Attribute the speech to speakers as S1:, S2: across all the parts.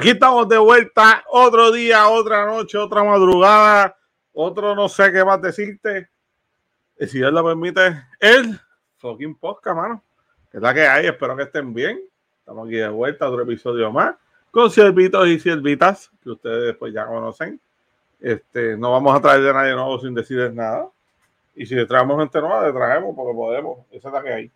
S1: Aquí estamos de vuelta, otro día, otra noche, otra madrugada, otro no sé qué más decirte. Y si Dios lo permite, el fucking podcast, mano. Es la que hay, espero que estén bien. Estamos aquí de vuelta, otro episodio más, con siervitos y siervitas, que ustedes pues ya conocen. Este, no vamos a traer de nadie nuevo sin decirles nada. Y si le traemos gente nueva, le traemos porque podemos. Esa es la que hay.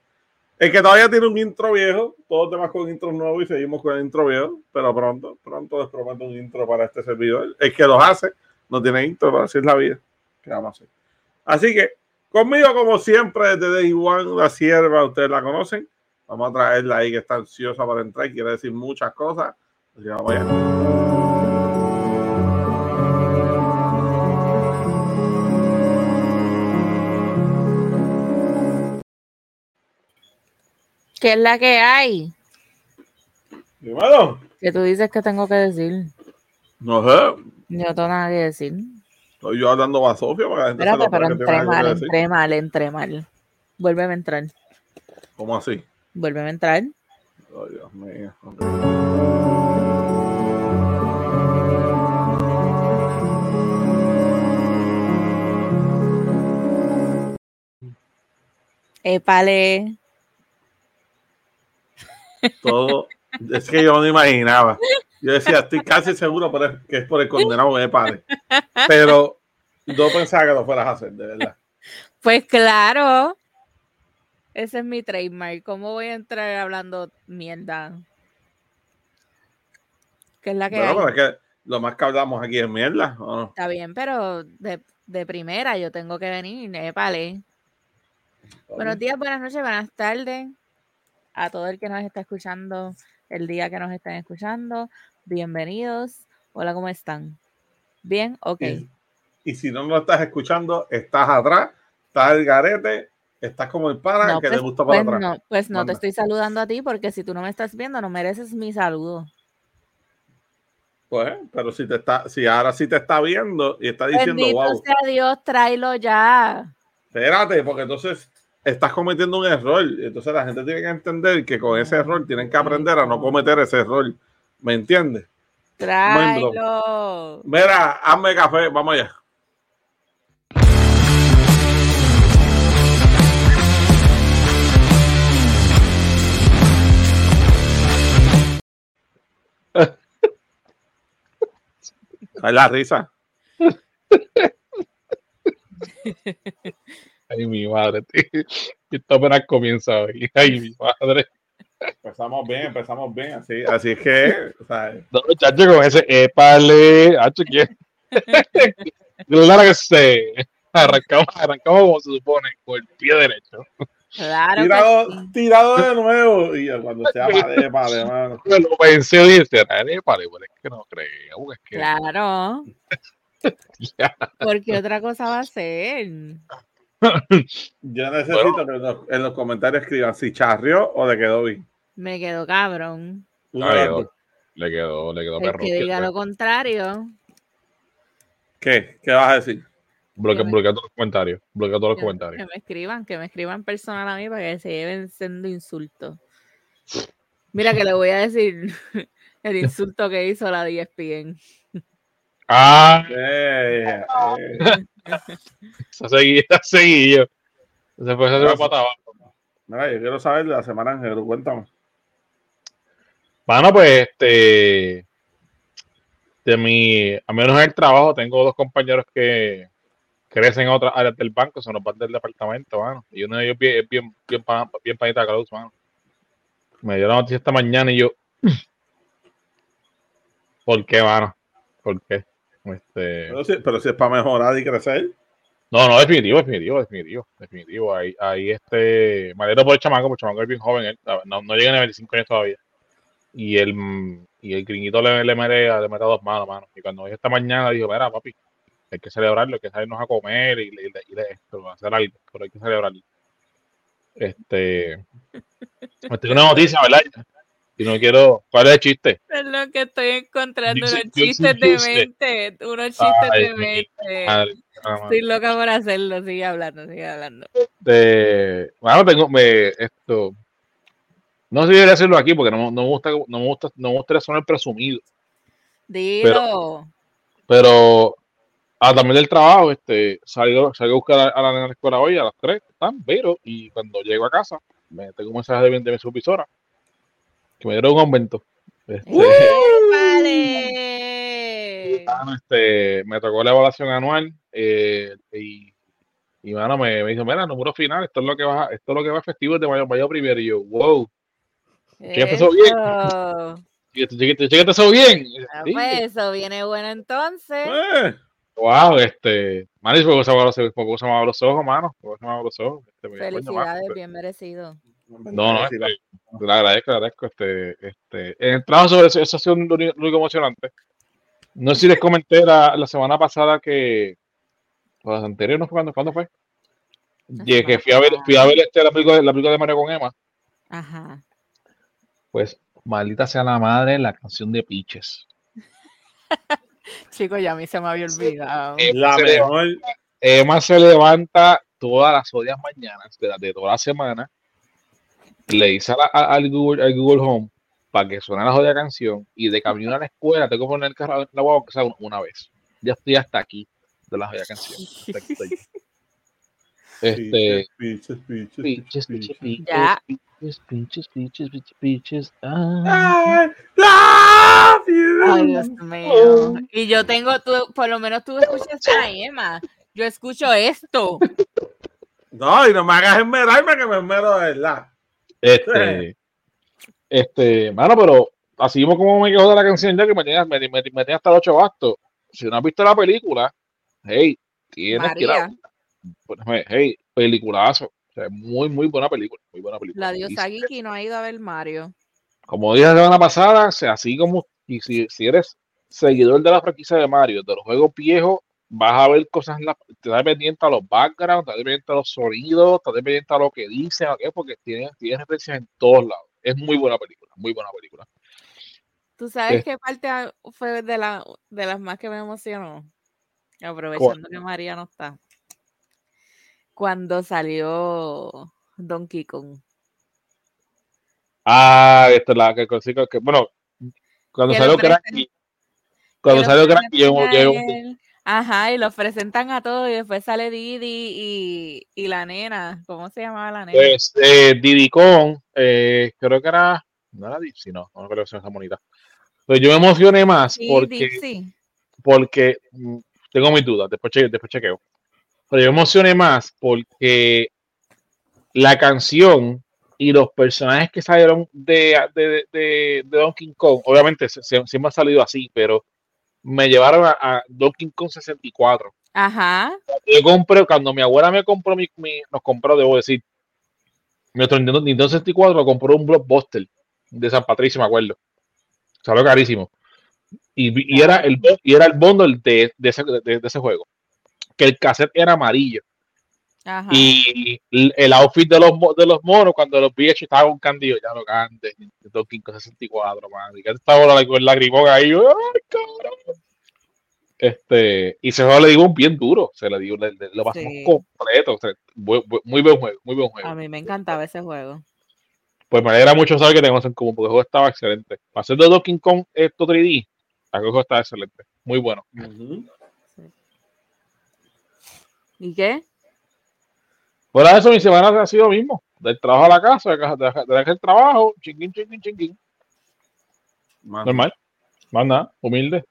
S1: El que todavía tiene un intro viejo, todos demás con intros nuevos y seguimos con el intro viejo, pero pronto, pronto les prometo un intro para este servidor. El que los hace no tiene intro, así es la vida. ¿Qué vamos a hacer? Así que conmigo, como siempre, desde Day One, la sierva, ustedes la conocen. Vamos a traerla ahí que está ansiosa para entrar y quiere decir muchas cosas. Así que vamos allá.
S2: ¿Qué es la que hay?
S1: Dímelo.
S2: Que tú dices que tengo que decir.
S1: No sé.
S2: Yo no tengo nada que decir.
S1: Estoy yo hablando a Sofía para que la gente
S2: Espérate, pero entré mal, entré mal, entré mal. Vuélveme a entrar.
S1: ¿Cómo así?
S2: Vuélveme a entrar.
S1: Ay, Dios mío.
S2: Épale.
S1: Todo. Es que yo no imaginaba. Yo decía, estoy casi seguro es- que es por el condenado de padre. Pero no pensaba que lo fueras a hacer, de verdad.
S2: Pues claro. Ese es mi trademark. ¿Cómo voy a entrar hablando mierda? ¿Qué es la que
S1: Pero,
S2: hay?
S1: pero es que lo más que hablamos aquí es mierda. ¿o no?
S2: Está bien, pero de, de primera yo tengo que venir. Épale. Buenos días, buenas noches, buenas tardes a todo el que nos está escuchando, el día que nos están escuchando. Bienvenidos. Hola, ¿cómo están? ¿Bien? Ok.
S1: Y, y si no lo estás escuchando, estás atrás, estás al garete, estás como el pana
S2: No,
S1: que
S2: pues,
S1: le gusta para
S2: pues
S1: atrás.
S2: no, pues no
S1: Manda.
S2: te estoy saludando a ti porque si tú no me estás viendo, no mereces mi saludo.
S1: Pues, pero si te está, si ahora sí te está viendo y está diciendo,
S2: Bendito
S1: wow,
S2: sea Dios, tráelo ya.
S1: espérate, porque entonces estás cometiendo un error. Entonces la gente tiene que entender que con ese error tienen que aprender a no cometer ese error. ¿Me entiendes?
S2: Tráelo.
S1: Mira, hazme café, vamos allá. Hay la risa.
S3: Ay, mi madre, tío. Esto apenas comienza hoy. Ay, mi madre.
S1: Empezamos bien, empezamos bien, así, así es que, o sea,
S3: No, chacho, con ese épale. Hacho, ¿quién? Claro que se. Arrancamos, arrancamos como se supone, con el pie derecho.
S2: Claro.
S1: tirado,
S2: sí.
S1: tirado de nuevo. Y ya cuando sea para para mano.
S3: Lo pensé y dije. Pero es que no creo. Es que,
S2: Claro. Porque otra cosa va a ser.
S1: Yo necesito que en los, en los comentarios escriban si charrió o le quedó bien.
S2: Me quedó cabrón.
S3: Le quedó, le quedó perro.
S2: que diga lo contrario.
S1: ¿Qué? ¿Qué vas a decir?
S3: Bloquea,
S2: que me-
S3: bloquea todos los comentarios. Bloquea todos los
S2: Que,
S3: comentarios.
S2: que me escriban, que me escriban personal a mí para que se lleven siendo insultos. Mira que le voy a decir el insulto que hizo la DSPN.
S3: Ah,
S1: Eh, eh,
S3: se seguí, se seguí yo. Se fue, se fue para abajo.
S1: mira, yo quiero saber de la semana en Jero, cuéntame.
S3: Bueno, pues este. De mi. A menos en el trabajo, tengo dos compañeros que crecen en otras áreas del banco, son los padres del departamento, mano. Y uno de ellos es bien, bien, bien, bien panita Claus, mano. Me dio la noticia esta mañana y yo. ¿Por qué, mano? ¿Por qué? Este.
S1: Pero si, pero si es para mejorar y crecer.
S3: No, no, definitivo, definitivo, definitivo, definitivo. Ahí, ahí este, me por el chamaco, porque el chamaco es bien joven, él, no, no llega ni a 25 años todavía. Y el, y el gringuito le, le mete, le mete dos manos, mano. Y cuando esta mañana dijo, mira, papi, hay que celebrarlo, hay que salirnos a comer y, y, y de esto, hacer algo, pero hay que celebrarlo. Este, me tengo una noticia, ¿verdad? Y no quiero, ¿cuál es el chiste?
S2: Es lo que estoy encontrando, unos chistes de mente. Unos chistes de mente.
S3: Ah.
S2: Estoy loca por hacerlo. Sigue hablando, sigue hablando.
S3: bueno tengo me esto no sé si debería hacerlo aquí porque no, no me gusta no me gusta no me gustaría sonar presumido
S2: Dilo.
S3: Pero a también del trabajo, este, salgo, salgo a buscar a, a la nena de la escuela hoy a las 3, están, pero, y cuando llego a casa, me tengo un mensaje de, de mi supervisora que me dieron un aumento. Este,
S2: ¡Vale!
S3: mano, este, me tocó la evaluación anual eh, y, y mano, me, me dijo, mira, número final, esto es lo que va, esto es lo que va efectivo de mayo, mayo primero. Y yo, wow, Fíjate, eso bien.
S2: Eso.
S3: chiquito, chiquito, chiquito, eso bien.
S2: Ah,
S3: Sí.
S2: pues eso viene bueno entonces.
S1: Eh,
S3: Wow, este, mano, y por qué se me abren los- qué ojos, mano, por qué se me los ojos. Este, me- coño, mano,
S2: Felicidades, bien merecido.
S3: No, no, este, le agradezco, le agradezco. Este, este, en el trabajo sobre eso, eso ha sido lo único emocionante. No sé si les comenté la, la semana pasada que, o la anterior, no fue cuando, ¿cuándo fue?
S2: La
S3: Y que fui a ver, fui a ver este, la, película, la película de Mario con Emma.
S2: Ajá.
S3: Pues, maldita sea la madre, la canción de Peaches.
S2: Chicos, ya a mí se me había olvidado.
S3: Eh,
S1: La
S3: se
S1: mejor.
S3: Emma se levanta todas las odias mañanas de, la- de toda la semana. Le dice a la- a- al, Google, al Google Home para que suene la jodida canción y de camino a la escuela tengo que poner el carro en la guagua que sea un- una vez. Ya estoy hasta aquí de la jodida canción. Este,
S1: Piches, piches,
S3: Peaches, peaches, peaches,
S2: Ya.
S3: peaches, peaches, peaches, peaches, peaches. Ah.
S2: Ay, Dios mío. Y yo tengo, tú, por lo menos tú escuchas a Emma. Yo escucho esto.
S1: No, y no me hagas esmerarme que me esmero de verdad.
S3: Este, este, mano, pero así mismo como me quejo de la canción ya que me tenía, me, me- me tenía hasta los ocho bastos. Si no has visto la película, hey, tienes que ir a-
S2: María,
S3: pues, hey, peliculazo. O sea, muy, muy buena película. Muy buena película.
S2: la diosa Giki no ha ido a ver Mario.
S3: como dije la semana pasada, o sea, así como y si, si eres seguidor de la franquicia de Mario, de los juegos viejos, vas a ver cosas, en la, te das pendiente a los backgrounds, te das pendiente a los sonidos, te das pendiente a lo que dicen, ¿ok? porque tiene, tiene referencias en todos lados. Es muy buena película, muy buena película.
S2: ¿Tú sabes qué parte fue de, la, de las más que me emocionó? Aprovechando que María no está. Cuando salió Donkey Kong.
S3: Ah, esta es la que consigo que, bueno, cuando salió Cranky, cuando salió Cranky, yo, yo-.
S2: Ajá, y los presentan a todos y después sale Didi y, y la nena. ¿Cómo se llamaba la nena?
S3: pues, eh, Diddy Kong, eh, creo que era, no era Dixie, no, no creo que sea esa bonita. Pero yo me emocioné más
S2: Sí,
S3: porque porque mm, tengo mis dudas, después, che- después chequeo. Pero yo me emocioné más porque la canción y los personajes que salieron de, de, de, de Donkey Kong, obviamente siempre han salido así, pero me llevaron a, a Donkey Kong 64.
S2: Ajá.
S3: Yo compré, cuando mi abuela me compró, mi, mi- nos compró, debo decir, nuestro Nintendo, Nintendo 64 lo compró un blockbuster de San Patricio, me acuerdo. Salió carísimo. Y, y era el y era el bundle de, de, ese, de- de ese juego. Que el cassette era amarillo.
S2: Ajá.
S3: Y el outfit de los, de los monos, cuando los vi hecho, estaba un candido, ya lo cante. Donkey Kong 64, man. Y que estaba la, con el lagrimón ahí. ¡Ay, cabrón! Este, y ese juego le digo un bien duro. Se le le- lo pasamos
S2: Sí.
S3: completo. o sea, muy buen juego, muy buen juego.
S2: A mí me encantaba ese juego.
S3: Pues me alegra mucho saber que tenemos en común, porque el juego estaba excelente. Para ser de Donkey Kong esto 3D, el juego estaba excelente. Muy bueno.
S2: ¿Y qué?
S3: De eso, mi semana ha sido lo mismo. Del trabajo a la casa, de casa- de la de el trabajo, chinguín, chinguín, chinguín. Normal. Más nada, humilde.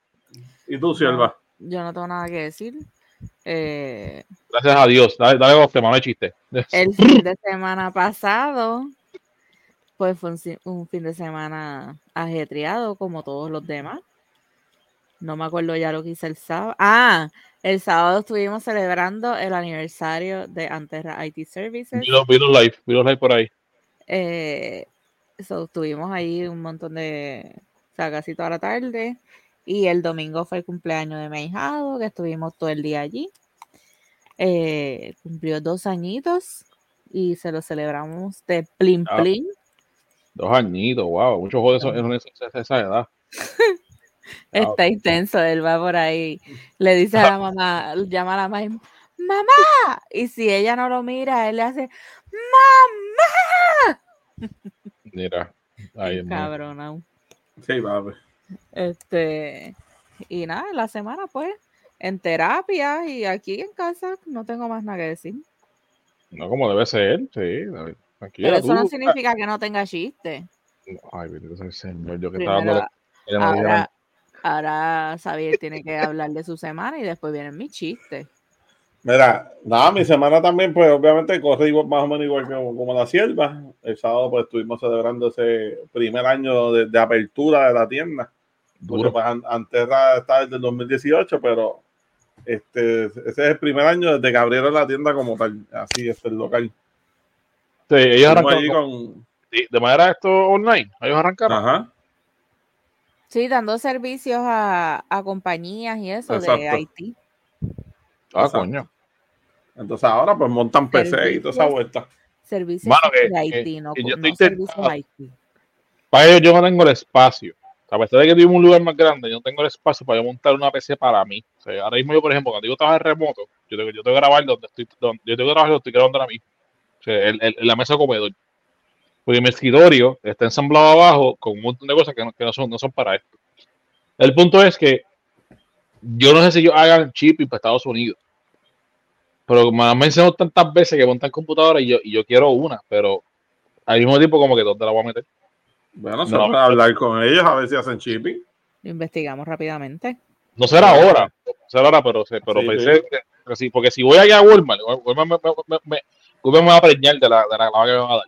S1: ¿Y tú, Sierva?
S2: Yo no tengo nada que decir. Eh,
S3: Gracias a Dios. Dale, dale temas, no hay chiste.
S2: el fin de semana pasado, pues fue un, un fin de semana ajetreado como todos los demás. No me acuerdo ya lo que hice el sábado. Ah, el sábado estuvimos celebrando el aniversario de Anterra IT Services.
S3: Vi los, vi los live, vi los live por ahí.
S2: Eh, so, estuvimos ahí un montón de, o sea, casi toda la tarde. Y el domingo fue el cumpleaños de mi ahijado, que estuvimos todo el día allí. Eh, cumplió dos añitos y se lo celebramos de plin
S3: Ah.
S2: plin.
S3: Dos añitos, wow. Muchos juegos de eso- en esa, esa edad.
S2: Está intenso, él va por ahí. Le dice a la mamá, llama a la mamá, mamá. Y si ella no lo mira, él le hace, mamá.
S3: Mira. Dios mío.
S2: Cabrona.
S1: Sí, papi.
S2: Este, y nada, la semana pues en terapia y aquí en casa no tengo más nada que decir.
S3: No, como debe ser, sí. Tranquila,
S2: Pero eso
S3: tú.
S2: no significa que no tenga chiste.
S3: Ay, bendito sea el Señor. Yo que estaba dando.
S2: ahora, ahora Xavier tiene que hablar de su semana y después vienen mis chistes.
S1: Mira, nada, mi semana también, pues obviamente corrí igual- más o menos igual que como la sierva. El sábado, pues estuvimos celebrando ese primer año de, de apertura de la tienda. Porque, pues, an- antes era- estaba desde el 2018, pero este, ese es el primer año desde que abrieron la tienda como tal. Así es el local.
S3: Sí, ellos arrancaron con-
S1: con.
S3: de manera esto online. Ellos arrancaron.
S1: Ajá.
S2: Sí, dando servicios a, a compañías y eso de. Haití.
S3: Ah,
S1: Exacto.
S3: coño.
S1: Entonces ahora pues montan PC y toda esa vuelta.
S2: Servicios
S3: que-
S2: de Haití,
S3: que-
S2: no,
S3: que yo
S2: no servicios Haití.
S3: Para ellos yo no tengo el espacio. A pesar de que tuvimos un lugar más grande, yo no tengo el espacio para yo montar una PC para mí. O sea, ahora mismo yo, por ejemplo, cuando digo trabajar remoto, yo tengo, yo tengo que grabar donde estoy, donde, yo tengo que grabar donde estoy grabando ahora mismo. O sea, el- el- en la mesa de comedor. Porque mi escritorio está ensamblado abajo con un montón de cosas que no, que no son, no son para esto. El punto es que yo no sé si ellos hagan shipping para Estados Unidos. Pero me han mencionado tantas veces que montan computadoras y yo, y yo quiero una, pero al mismo tiempo como que ¿dónde la voy a meter?
S1: Bueno, se
S3: No.
S1: puede hablar con ellos a ver si hacen shipping.
S2: Lo investigamos rápidamente.
S3: No será ahora, no será ahora, pero, pero
S1: Sí,
S3: pensé
S1: sí.
S3: que, que sí, porque si voy allá a Walmart, Walmart me, me, me, me- va a preñar de la, de la clava que me van a dar.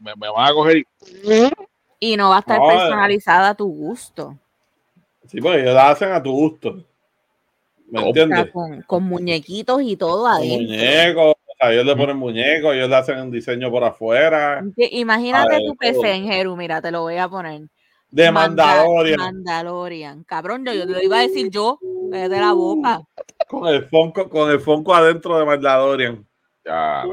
S3: Me, me van a coger y
S2: Y no va a estar
S1: No, eh.
S2: personalizada a tu gusto.
S1: Sí, pues ellos la hacen a tu gusto. ¿Me entiendes?
S2: con, con muñequitos y todo adentro.
S1: muñecos, o sea, ellos le ponen muñecos, ellos le hacen un diseño por afuera.
S2: Imagínate
S1: ver,
S2: tu PC en Jeru, mira, te lo voy a poner.
S1: De
S2: Manda-
S1: Mandalorian,
S2: Mandalorian. Cabrón, yo, yo lo iba a decir yo, de la boca.
S1: con el Fonco, con el Fonco adentro de Mandalorian.
S3: ya.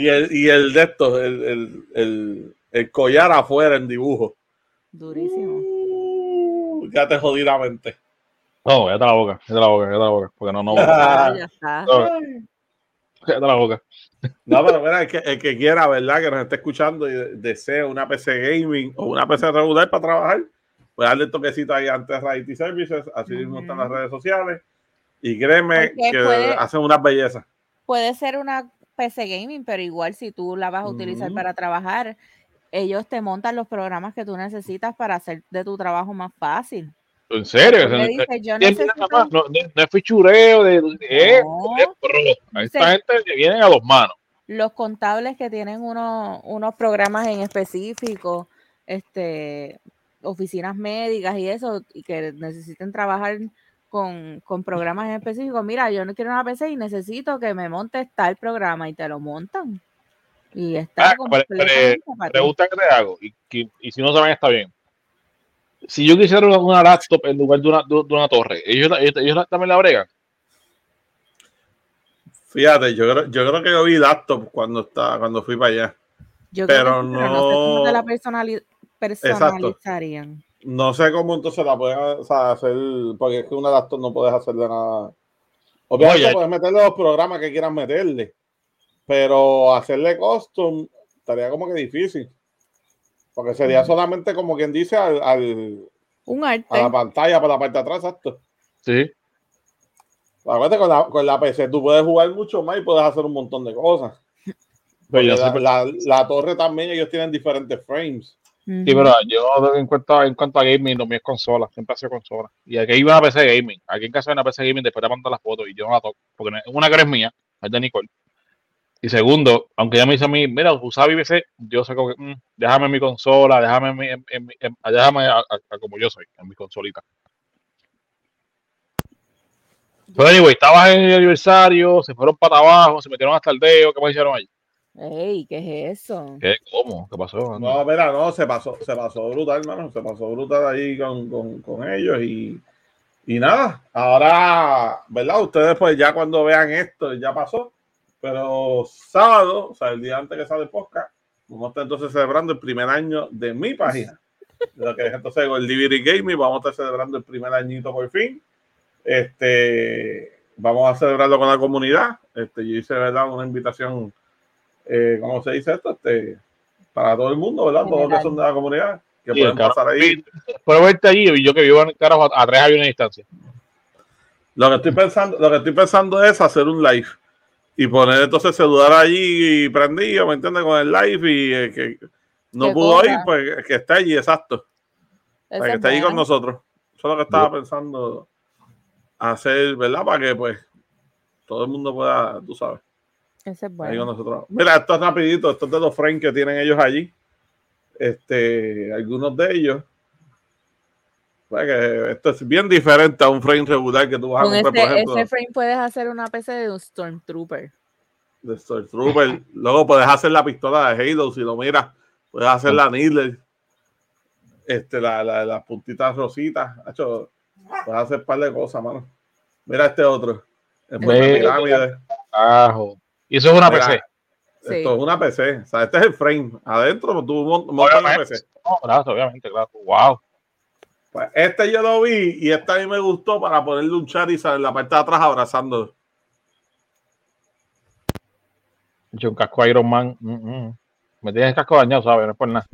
S1: Y el, y el de estos, el, el, el, el collar afuera en dibujo.
S2: Durísimo.
S1: Ya te jodí la mente.
S3: No, cállate la boca, cállate la boca, cállate la boca, porque no, no,
S1: Ah.
S2: Ya está.
S3: cállate la boca.
S1: No, pero mira, el que, el que quiera, ¿verdad? Que nos esté escuchando y de- desee una PC gaming o una PC regular para trabajar, pues darle el toquecito ahí antes de IT Services, así mismo están las redes sociales. Y créeme
S2: Porque
S1: que
S2: puede-
S1: hacen unas bellezas.
S2: Puede ser una PC gaming, pero igual si tú la vas a utilizar para trabajar, ellos te montan los programas que tú necesitas para hacer de tu trabajo más fácil.
S3: En serio,
S2: Tú le
S3: Ese-
S2: dices, yo
S3: ¿quién viene
S2: necesito-
S3: no, es fichureo de, de-
S2: No.
S3: de pro. A esta
S2: Sí.
S3: gente que vienen a dos manos.
S2: los contables que tienen unos, unos programas en específico, este, oficinas médicas y eso, y que necesiten trabajar con, con programas en específico. Mira, yo no quiero una PC y necesito que me montes tal programa y te lo montan. Y está
S3: Ah,
S2: completamente.
S3: Pregunta que te hago, y, que- y si no saben, está bien. Si yo quisiera una, una laptop en lugar de una, de, de una torre, ¿ellos, también la bregan?
S1: Fíjate, yo creo, yo creo que yo vi laptop cuando, estaba, cuando fui para allá.
S2: Yo creo que
S1: pero
S2: no sé cómo te la personalizarían.
S1: No sé cómo entonces la pueden o sea, hacer, porque es que una laptop no puedes hacerle nada. Obviamente
S3: Oye.
S1: puedes meterle los programas que quieras meterle, pero hacerle custom estaría como que difícil. Porque sería solamente como quien dice al, al-
S2: Un
S1: a
S2: arte.
S1: la pantalla, para la parte de atrás, exacto.
S3: Sí.
S1: Acuérdate, con la, con la PC tú puedes jugar mucho más y puedes hacer un montón de cosas.
S3: Pero
S1: la,
S3: siempre-
S1: la- la torre también, ellos tienen diferentes frames.
S3: Sí, pero yo en cuanto, a, en cuanto a gaming, lo mío es consola, siempre ha sido consola. Y aquí hay una PC gaming, aquí en casa hay una PC gaming, después te mando las fotos y yo no la toco, porque una que es mía, es de Nicole. Y segundo, aunque ella me dice a mí, mira, usa mi PC, yo sé como que, mm, déjame mi consola, déjame, mi- en- en déjame a, a- a como yo soy, en mi consolita. Pero anyway, estabas en el aniversario, se fueron para abajo, se metieron hasta el dedo, ¿qué más hicieron ahí?
S2: Ey, ¿qué es eso?
S3: ¿Qué? ¿Cómo? ¿Qué pasó?
S1: No, mira, no, se pasó, se pasó brutal, hermano. Se pasó brutal ahí con, con, con ellos y, y nada. Ahora, ¿verdad? Ustedes, pues ya cuando vean esto, ya pasó. Pero sábado, o sea, el día antes que sale el podcast, vamos a estar entonces celebrando el primer año de mi página. De lo que es entonces el DVD Gaming, vamos a estar celebrando el primer añito por fin. Este, vamos a celebrarlo con la comunidad. Este, yo hice, ¿verdad? Una invitación, eh, ¿cómo se dice esto? Este, para todo el mundo, ¿verdad? Todos los que son de la comunidad, que
S3: Sí,
S1: pueden pasar ahí.
S3: Puedo verte allí y yo que vivo en carajo a, a tres aviones de distancia.
S1: Lo que estoy pensando, lo que estoy pensando es hacer un live y poner entonces celular allí prendido, ¿me entiendes? Con el live y eh, que no pudo
S2: corra.
S1: ir, pues que esté allí, exacto. Para que
S2: es
S1: esté allí con nosotros. Eso es lo que estaba pensando hacer, ¿verdad? Para que pues todo el mundo pueda, tú sabes,
S2: Esa es
S1: ahí con nosotros. Mira, esto es rapidito, esto es de los frames que tienen ellos allí. Este, algunos de ellos. Pues que esto es bien diferente a un frame regular que tú vas a
S2: Con
S1: comprar,
S2: ese,
S1: por ejemplo.
S2: ese frame puedes hacer una PC de un Stormtrooper.
S1: de Stormtrooper. Luego puedes hacer la pistola de Halo, si lo miras. Puedes hacer la Needler. Este, la, la- las puntitas rositas. Hacho, puedes hacer un par de cosas, mano. Mira este otro. Forma de pirámide.
S3: Ajo. Y eso es una
S1: Mira,
S3: PC.
S2: Sí.
S1: Esto es una PC. O sea, este es el frame. Adentro tú mon- montas la
S3: Obviamente.
S1: PC.
S3: No, claro, obviamente, claro. Wow.
S1: Pues este yo lo vi y este a mí me gustó para ponerle un Charizard en la parte de atrás abrazando.
S3: Yo un casco Iron Man. mm, mm. Me tienes el casco dañado, ¿sabes? No es por nada.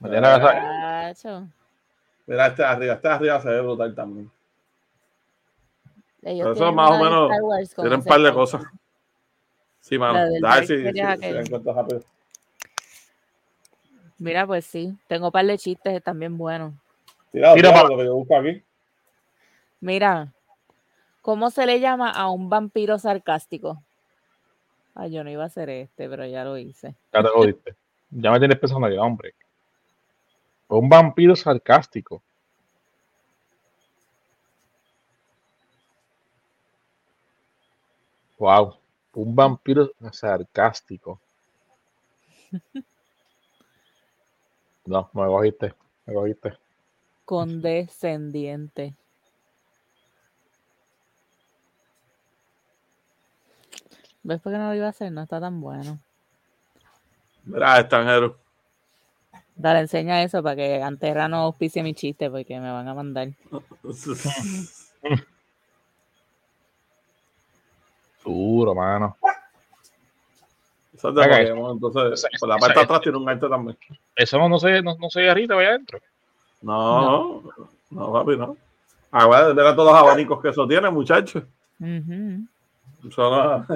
S3: Me tienes la
S2: Chacho.
S1: Mira este de arriba. Este de arriba se ve brutal también.
S2: Ellos
S1: Pero eso más o
S2: una
S1: menos Tienen un par de cosas.
S2: La
S1: encuentras rápido.
S2: Mira, pues sí. Tengo un par de chistes también buenos.
S1: Tira,
S3: Tira
S1: tira lo que yo busco aquí.
S2: Mira, ¿cómo se le llama a un vampiro sarcástico? Ay, yo no iba a hacer este, pero ya lo hice.
S3: Ya te jodiste. Ya me tienes personalidad, hombre. Un vampiro sarcástico. Wow. Un vampiro sarcástico. No, me cogiste. Me cogiste.
S2: Condescendiente. ¿Ves por qué no lo iba a hacer? No está tan bueno.
S1: Mira, extranjero.
S2: Dale, enseña eso para que Antera no auspicie mi chiste porque me van a mandar.
S3: Duro, mano.
S1: Eso es de
S3: Ok.
S1: Pokémon, Entonces,
S3: Esa-
S1: por la parte de
S3: esa-
S1: atrás tiene un arte también.
S3: Eso no, no se, no, no se ve arriba, vaya adentro.
S1: No, no, no, papi, no. Ah, bueno, mira todos los abanicos que eso tiene, muchachos. Eso no.
S3: Que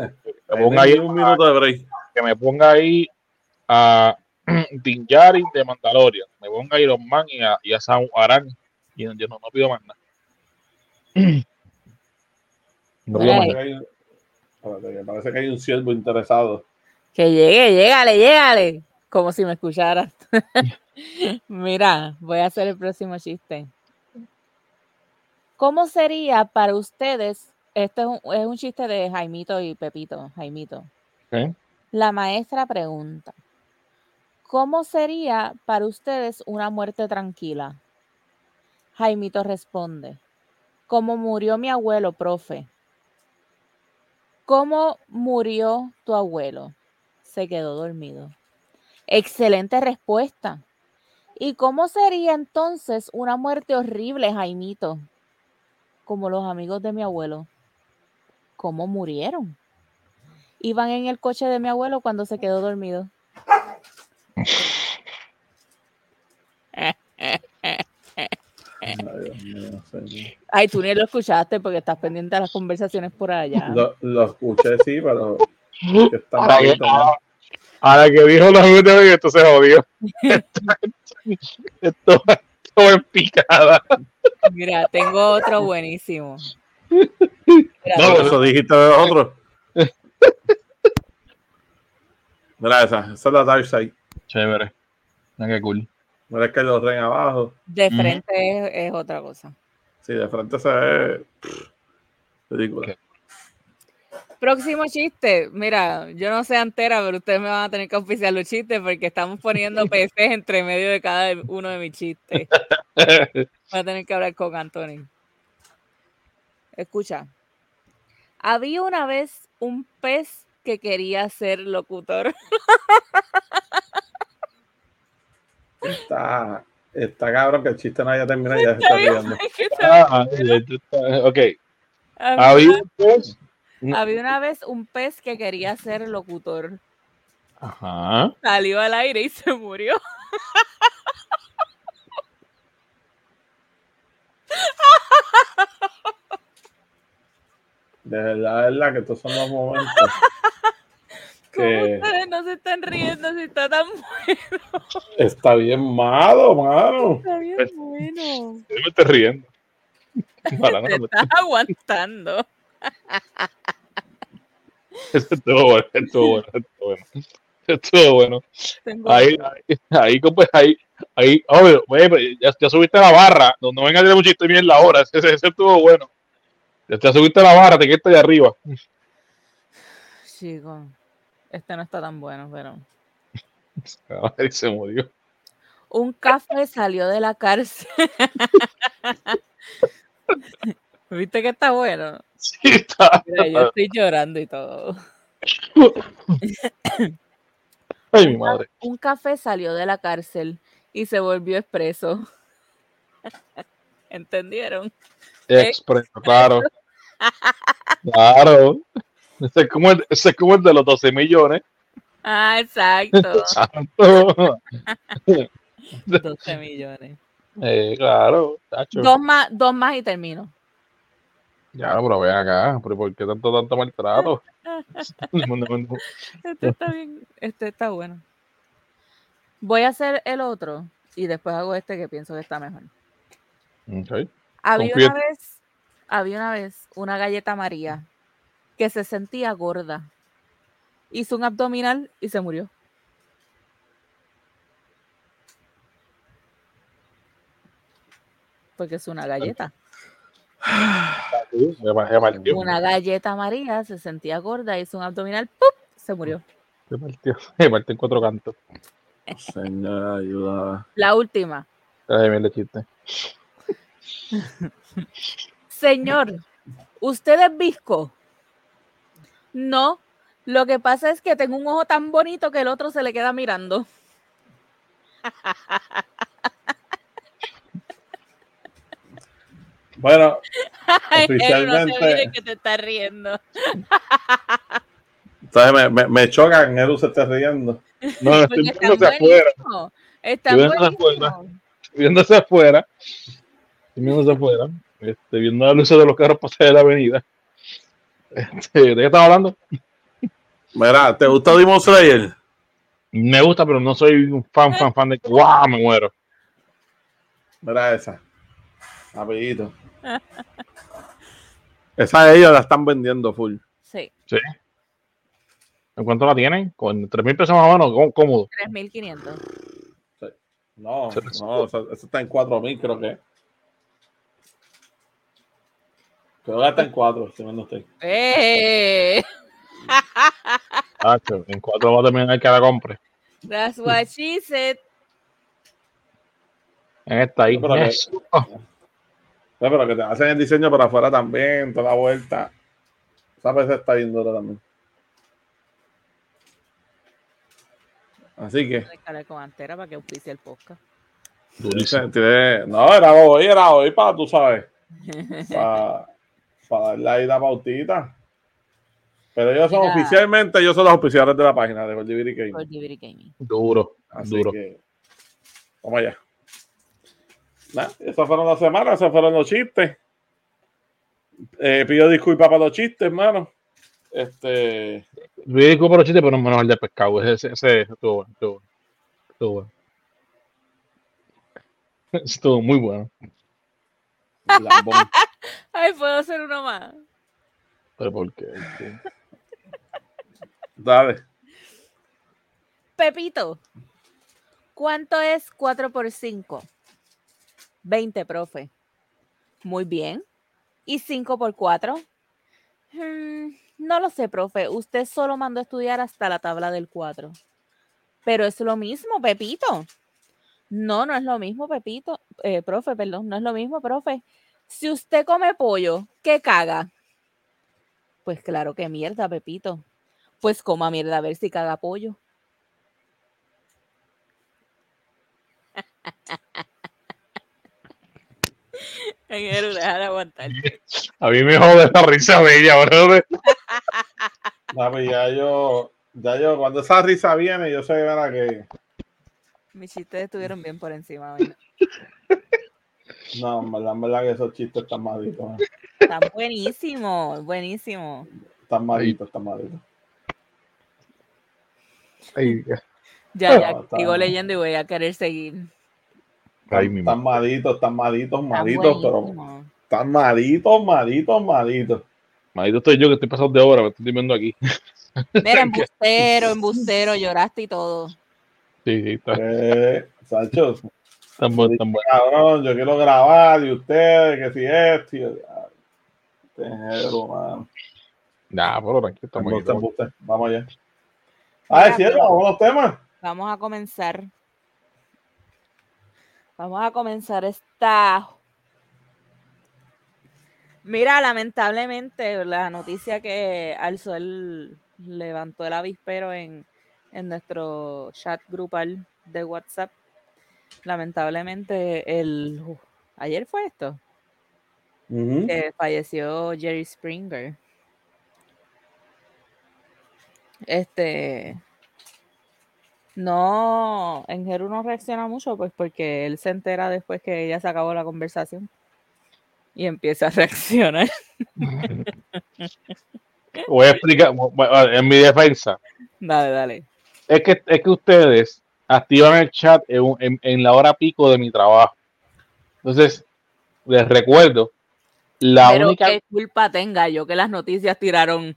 S1: ahí
S3: ponga
S1: un minuto de break.
S3: que me ponga ahí a Din Djarin de Mandalorian. Me ponga a Iron Man y a, y a Sam Aran. Y yo no, no pido más nada. No pido más
S2: Ay.
S1: Parece que hay- espérate, Parece que hay un siervo interesado.
S2: Que llegue, llégale, llégale. Como si me escuchara. Mira, voy a hacer el próximo chiste. ¿Cómo sería para ustedes? Este es un, es un chiste de Jaimito y Pepito. Jaimito. La maestra pregunta: ¿Cómo sería para ustedes una muerte tranquila? Jaimito responde: Como murió mi abuelo, profe. ¿Cómo murió tu abuelo? Se quedó dormido. Excelente respuesta. ¿Y cómo sería entonces una muerte horrible, Jaimito? Como los amigos de mi abuelo. ¿Cómo murieron? Iban en el coche de mi abuelo cuando se quedó dormido.
S1: Ay,
S2: tú ni lo escuchaste porque estás pendiente de las conversaciones por allá.
S1: Lo, lo escuché, sí, pero.
S3: Ahora que, ahora que dijo los amigos de hoy, esto se jodió. esto, esto, esto en picada.
S2: Mira, tengo otro buenísimo. Mira,
S1: No, eso dijiste de otro. Mira esa, esa es la Dark Side.
S3: Chévere. Mira qué cool.
S1: Mira que los ren abajo.
S2: de frente es, es otra cosa.
S1: Sí, de frente se ve ridículo.
S2: Próximo chiste. Mira, yo no sé entera, pero ustedes me van a tener que oficiar los chistes porque estamos poniendo PCs entre medio de cada uno de mis chistes. Voy a tener que hablar con Anthony. Escucha. Había una vez un pez que quería ser locutor.
S1: Está, está cabrón que el chiste no haya terminado y ya se está riendo.
S3: Ah, ok.
S2: había,
S3: Había un pez.
S2: había una vez un pez que quería ser locutor.
S3: Ajá.
S2: Salió al aire y se murió.
S1: De verdad, de verdad que estos son los momentos
S2: ¿Cómo ustedes no se están riendo si está tan bueno?
S1: está bien malo, mano.
S2: Está bien
S3: Pues-
S2: bueno.
S3: Yo me estoy riendo. Para
S2: Te estás aguantando.
S3: Estuvo bueno, estuvo bueno, estuvo bueno. Estuvo bueno. Ahí, ahí, ahí, pues, ahí, ahí, obvio, pues, ya, ya subiste la barra, no, no venga a decir mucho chiste bien la hora, ese, ese estuvo bueno. Ya, ya subiste la barra, te quedaste de arriba.
S2: Chico, este no está tan bueno, pero.
S3: Se murió.
S2: Un café salió de la cárcel. ¿Viste que está bueno?
S3: Sí, está.
S2: Mira, yo estoy llorando y todo.
S3: Ay, mi madre.
S2: Un café salió de la cárcel y se volvió expreso. ¿Entendieron?
S3: Expreso, claro. Claro. Ese es como el, ese es como el de los 12 millones.
S2: Ah, exacto.
S3: Santo.
S2: 12 millones.
S3: Eh, claro, tacho.
S2: Dos más, dos más y termino.
S3: Ya, pero ven acá, pero ¿por qué tanto, tanto maltrato? No, no, no.
S2: Este está bien, este está bueno. Voy a hacer el otro y después hago este que pienso que está mejor.
S3: Ok.
S2: Había
S3: Confía
S2: una vez, había una vez una galleta María que se sentía gorda. Hizo un abdominal y se murió. Porque es una galleta.
S3: Partió.
S2: Una galleta María se sentía gorda, hizo un abdominal, ¡pup! se murió.
S3: Me partió. Me partió en cuatro cantos.
S1: Señora, ayuda.
S2: La última.
S3: Ay, chiste.
S2: Señor, ¿usted es visco? No, lo que pasa es que tengo un ojo tan bonito que el otro se le queda mirando.
S1: Bueno,
S2: Ay, Eru, no te
S1: Oficialmente-
S2: mires que te estás riendo.
S1: me, me, me choca que Eru se esté riendo.
S3: No,
S2: Porque
S3: estoy hacia afuera. viendo hacia
S2: buenísimos.
S3: Viendo hacia afuera. Hacia afuera. Este, viendo las luces de los carros pasar de la avenida. Este, ¿De qué estaba hablando?
S1: Mira, ¿te gusta Demon Slayer?
S3: Me gusta, pero no soy un fan, fan, fan de. ¡Wow! Me muero.
S1: Mira esa. Rapidito. Esa de ellos la están vendiendo full.
S2: Sí,
S3: ¿Sí? ¿En cuánto la tienen? Con 3 mil pesos más o menos, có- cómodo.
S2: 3500.
S1: No,
S3: Se-
S1: no, eso, eso está en 4000, creo que. Creo que está en 4, si no no estoy.
S2: ¡Eh!
S3: En cuatro va a terminar que la compre.
S2: That's what she said.
S3: En esta ahí.
S1: Pero que-
S3: Eso.
S1: No, pero que te hacen el diseño para afuera también, toda la vuelta. Esa vez está bien dura también. Así que.
S2: Con antera para que auspicie el podcast.
S1: No, era hoy, era hoy para, tú sabes, para, para darle ahí la pautita. Pero ellos son
S2: Mira.
S1: oficialmente, ellos son los oficiales de la página de.
S2: Por DVD Gaming.
S3: Duro.
S1: Así
S3: duro.
S1: que, vamos allá. Nah, esas fueron las semanas, esos fueron los chistes. Eh, pido disculpas para los chistes, hermano. Este,
S3: Yo disculpo por los chistes, pero menos el de pescado. Ese, ese estuvo bueno. Estuvo bueno. Estuvo bueno. Estuvo muy bueno.
S1: lambón.
S2: Ay, ¿puedo hacer uno más?
S3: Pero ¿por qué?
S1: Dale.
S2: Pepito, ¿cuánto es 4 por 5? 20, profe. Muy bien. ¿Y 5 por 4? Hmm, no lo sé, profe. Usted solo mandó a estudiar hasta la tabla del 4. Pero es lo mismo, Pepito. No, no es lo mismo, Pepito. Eh, profe, perdón, no es lo mismo, profe. Si usted come pollo, ¿qué caga? Pues claro que mierda, Pepito. Pues coma mierda a ver si caga pollo. Aguantar.
S3: A mí me jode la risa bella, bro.
S1: Papi, ya yo, ya yo, cuando esa risa viene, yo sé verdad que
S2: Mis chistes estuvieron bien por encima.
S1: No, en verdad, en verdad que esos chistes están malitos. man.
S2: Están buenísimos, buenísimos.
S1: Están malitos, están malitos.
S3: Ay,
S2: Ya, ya,
S1: No, está-
S2: sigo leyendo y voy a querer seguir.
S3: ay, mi
S1: Están
S3: madre.
S1: malitos, están malitos,
S2: Están
S1: malitos, pero están malitos, malitos, malitos.
S3: Maldito estoy yo que estoy pasando de hora, me estoy viendo aquí.
S2: Mira, embustero, embustero, lloraste y todo.
S3: Sí, sí, está,
S1: Eh, Sancho,
S3: están buenos, están buenos.
S1: cabrón, yo quiero grabar y ustedes, que si esto. y este género, mano.
S3: Nah, pero tranquilo, estamos aquí.
S1: Embuste, embuste. Vamos allá. Ah, cierto,
S2: pero-
S1: vamos a los temas.
S2: Vamos a comenzar. Vamos a comenzar esta. Mira, lamentablemente, la noticia que alzó el. levantó el avispero en, en nuestro chat grupal de WhatsApp. Lamentablemente, el. ayer fue esto. Que falleció Jerry Springer. Este. No, en Jeru no reacciona mucho, pues porque él se entera después que ya se acabó la conversación y empieza a reaccionar.
S3: Voy a explicar, en mi defensa,
S2: Dale, dale.
S3: es que, es que ustedes activan el chat en, en- en la hora pico de mi trabajo. Entonces, les recuerdo, la
S2: Pero
S3: única...
S2: qué culpa tenga yo que las noticias tiraron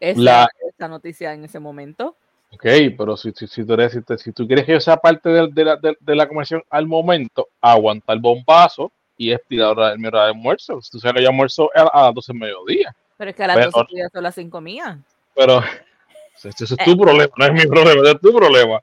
S2: esa,
S3: La-
S2: esa noticia en ese momento.
S3: Ok, pero si, si, si tú eres- si, si tú quieres que yo sea parte de, de la, de, de la conversación al momento, aguanta el bombazo y es tirar mi hora de almuerzo. Si tú sabes que yo almuerzo a, a las 12 del mediodía.
S2: Pero es que a las
S3: Pero-
S2: 12 tuyas son las 5 mías.
S3: Pero ese, es tu problema, no es mi problema, ese es tu problema.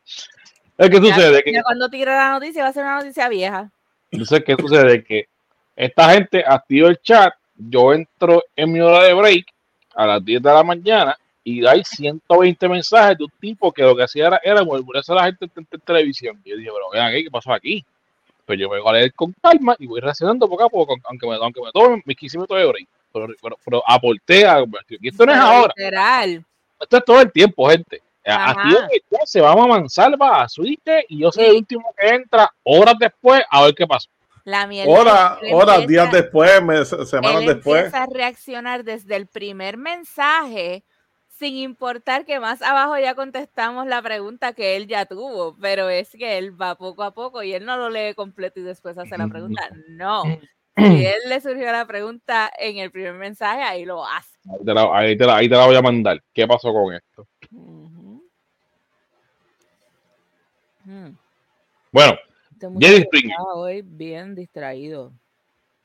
S3: Es que sucede que
S2: cuando tire la noticia va a ser una noticia vieja.
S3: Entonces, ¿qué sucede? Que esta gente activa el chat, yo entro en mi hora de break a las 10 de la mañana y hay 120 mensajes de un tipo que lo que hacía era, era murmurarse a la gente en, televisión. Y yo dije, pero vean ¿qué pasó aquí? Pues yo me voy a leer con calma y voy reaccionando poco a poco, aunque me, aunque me tome mis 15 minutos de break. Pero, pero, pero aporté a... Esto no es
S2: Pero
S3: ahora, esto es todo el tiempo, gente. El chat, se va a mansalva a Switch y yo soy el último que entra horas después a ver qué pasó.
S2: La mierda.
S1: Horas, días después, mes- semanas
S2: él
S1: después.
S2: empieza a reaccionar desde el primer mensaje, sin importar que más abajo ya contestamos la pregunta que él ya tuvo, pero es que él va poco a poco y él no lo lee completo y después hace la pregunta. No. Si él le surgió la pregunta en el primer mensaje, ahí lo hace.
S3: Ahí te, la, ahí, te la, ahí te la voy a mandar. ¿Qué pasó con esto?
S2: Mm,
S3: Bueno,
S2: este
S3: Jerry Springer.
S2: está hoy bien distraído.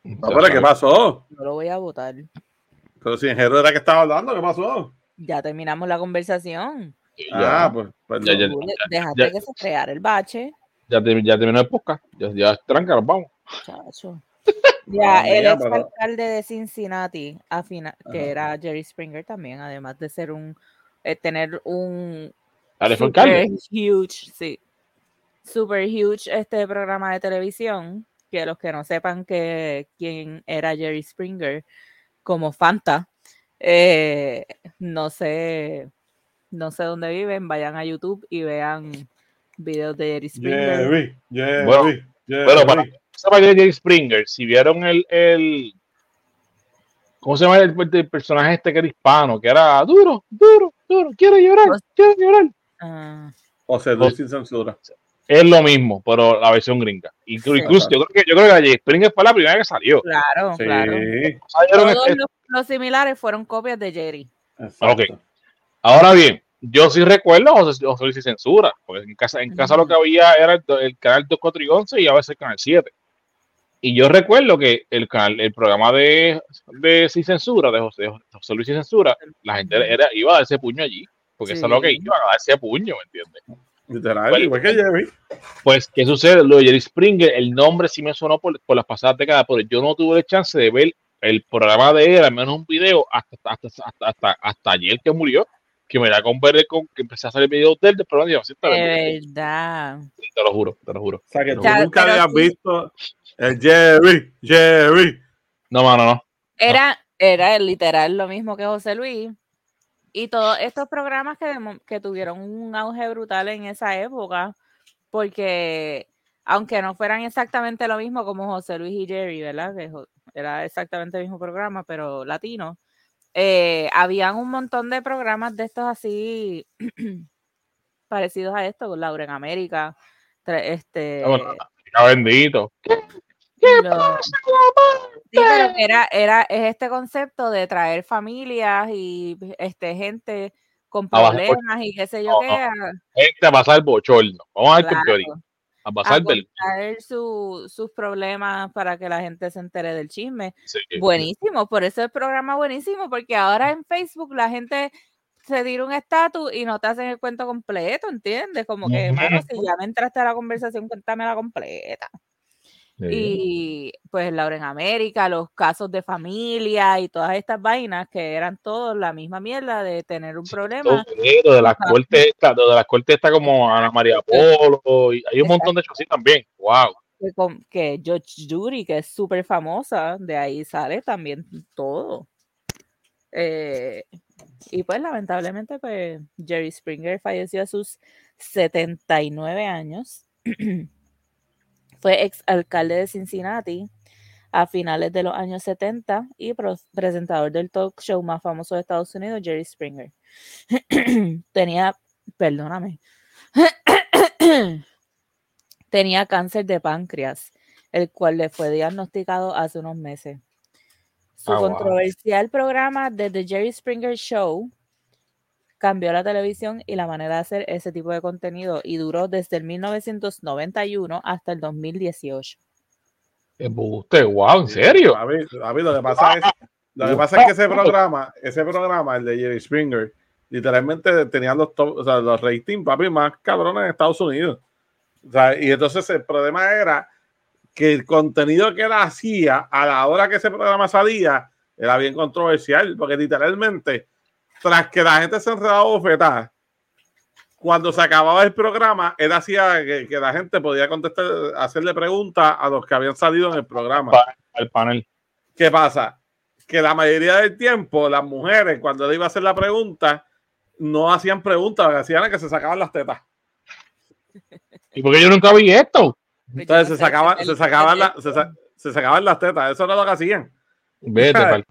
S1: No, pero ¿qué pasó?
S2: No lo voy a votar.
S1: Pero si en Jero era que estaba hablando, ¿qué pasó?
S2: Ya terminamos la conversación.
S1: Ah, pues.
S3: Ya, ya,
S2: Dejaste
S3: ya.
S2: que se creara el bache.
S3: ya, te- ya terminó el podcast. Ya, ya tranca, nos vamos.
S2: Chacho. Ya,
S1: Ah,
S2: el ex
S1: pero-
S2: alcalde de Cincinnati, a fina- que
S1: Ajá.
S2: era Jerry Springer también, además de ser un, eh, tener un super
S3: alcalde.
S2: huge, sí, super huge este programa de televisión, que los que no sepan que quién era Jerry Springer como Fanta, eh, no sé, no sé dónde viven, vayan a YouTube y vean videos de Jerry Springer.
S1: Jerry, Jerry,
S3: Bueno,
S1: Jerry.
S3: bueno, para- Jerry Springer, si vieron el, el ¿cómo se llama el, el personaje este que era hispano? Que era duro, duro, duro, quiero llorar, quiero llorar.
S2: Ah,
S1: O sea, tú sin censura.
S3: Es lo mismo, pero la versión gringa. Incluso,
S2: Sí.
S3: yo creo que yo creo que la Jerry Springer fue la primera que salió.
S2: claro,
S1: Sí,
S2: claro. Todos
S3: este-
S2: los, los similares fueron copias de Jerry.
S1: exacto.
S3: Ok. Ahora bien, yo sí recuerdo José, José Luis y Censura, porque en casa, en casa lo que había era el, canal 2, y 11 y a veces el canal 7. Y yo recuerdo que el canal, el programa de, de Sin Censura, de José, José Luis y Censura, la gente era, iba a dar ese puño allí, porque eso es lo que iba a dar ese puño, ¿me entiendes?
S1: Literal,
S3: Bueno,
S1: igual que Jerry.
S3: Pues, ¿qué sucede? Lo de Jerry Springer, el nombre sí me sonó por, por las pasadas décadas, pero yo no tuve la chance de ver el programa de él, al menos un video, hasta, hasta, hasta, hasta, hasta ayer que murió, que me da con ver con que empecé a hacer videos de él, del programa, y yo, "Sí, te, lo-
S2: De verdad.
S3: te lo juro, te lo juro.
S1: O sea, que tú
S2: Ya,
S1: nunca habías
S2: sí.
S1: visto el Jerry, Jerry.
S3: No, mano, no.
S2: Era, era literal lo mismo que José Luis. Y todos estos programas que, que tuvieron un auge brutal en esa época, porque aunque no fueran exactamente lo mismo como José Luis y Jerry, ¿verdad? Que era exactamente el mismo programa, pero latino. Eh, habían un montón de programas de estos así parecidos a esto, con Laura en América, este...
S3: bendito.
S2: Sí, pero era, era, es este concepto de traer familias y este gente con problemas y qué sé yo qué.
S3: Gente a pasar bochorno. Vamos a ver qué
S2: a pasar a sus problemas para que la gente se entere del chisme. Buenísimo, por eso el programa buenísimo, porque ahora en Facebook la gente se tira un estatus y no te hacen el cuento completo, ¿entiendes? Como que, mano, si ya me entraste a la conversación, cuéntame la Y pues Laura en América, los casos de familia y todas estas vainas que eran todos la misma mierda de tener un problema.
S3: Lo de las cortes, está, de las cortes está como Ana María Polo, y hay un montón de cosas también. Wow.
S2: Que, que George Judy, que es súper famosa, de ahí sale también todo. Eh, y pues lamentablemente, pues Jerry Springer falleció a sus 79 años. Fue ex alcalde de Cincinnati a finales de los años 70 y presentador del talk show más famoso de Estados Unidos, Jerry Springer. Tenía, perdóname, tenía cáncer de páncreas, el cual le fue diagnosticado hace unos meses. Su ah, controversial programa The, The Jerry Springer Show cambió la televisión y la manera de hacer ese tipo de contenido y duró desde el 1991 hasta el 2018.
S3: Usted, wow, ¿en serio?
S1: A mí, lo que pasa es, lo que pasa es que ese programa, ese programa, el de Jerry Springer, literalmente tenía los, top, o sea, los ratings, papi, más cabrones en Estados Unidos. O sea, y entonces el problema era que el contenido que él hacía a la hora que ese programa salía era bien controversial, porque literalmente tras que la gente se enredaba bofetada, cuando se acababa el programa, él hacía que, la gente podía contestar, hacerle preguntas a los que habían salido en el programa.
S3: El panel.
S1: ¿Qué pasa? Que la mayoría del tiempo, las mujeres, cuando él iba a hacer la pregunta, no hacían preguntas, lo que hacían que se sacaban las tetas.
S3: ¿Y por qué yo nunca vi esto?
S1: Entonces se sacaban, se sacaban, se sacaban las tetas, eso era lo que hacían.
S3: Vete,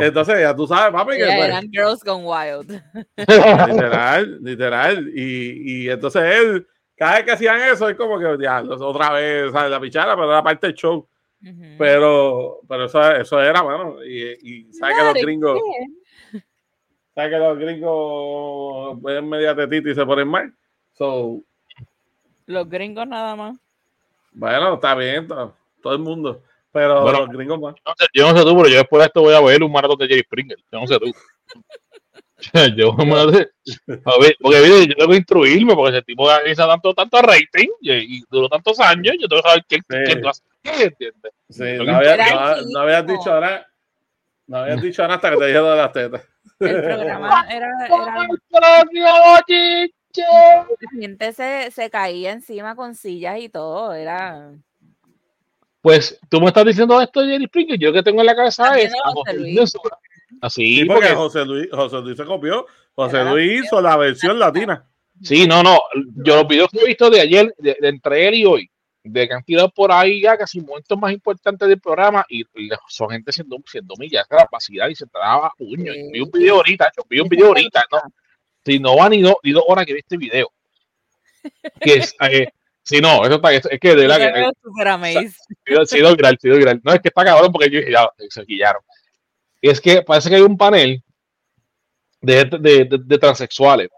S1: Entonces, ya tú sabes, papi, que
S2: pues eran Girls Gone Wild.
S1: literal, literal. Y, y entonces él, cada vez que hacían eso, es como que ya, otra vez, ¿sabes? La pichara, pero era parte del show. Pero, pero eso, eso era, bueno, y, y sabes que los gringos, sabes que los gringos ven media tetita y se ponen mal. So,
S2: los gringos nada más.
S1: Bueno, está bien, todo el mundo. Pero bueno, los gringos más.
S3: Yo no sé tú, pero yo después de esto voy a ver un maratón de Jerry Springer. Yo no sé tú. yo. A ver, porque yo tengo que instruirme, porque ese tipo hizo tanto, tanto rating y, duró tantos años. Yo tengo que saber qué, sí. qué, qué ¿entiendes?
S1: Sí, no, había, no, no, habías dicho ahora. No habías dicho nada hasta que te dije de las tetas.
S2: El programa era. era... La gente se, se caía encima con sillas y todo. Era.
S3: Pues tú me estás diciendo esto de Jerry Springer, yo que tengo en la cabeza es
S1: Así, porque, José Luis, José Luis se copió, José Luis hizo la versión latina.
S3: Sí, no, no, yo los videos que he visto de ayer, de, entre él y hoy, de que han tirado por ahí ya casi momentos más importantes del programa y, son gente siendo, siendo millas de capacidad y se traba puño. Vi un video ahorita, yo vi un video ahorita, ¿no? Si no van ni dos, ni dos horas que vi este video. Que es, eh, Sí, no, eso está, es, que de la que. Sí, do viral, sí, viral. No, es que está cabrón porque ellos ya se guillaron. Es que parece que hay un panel de, de, de, transexuales.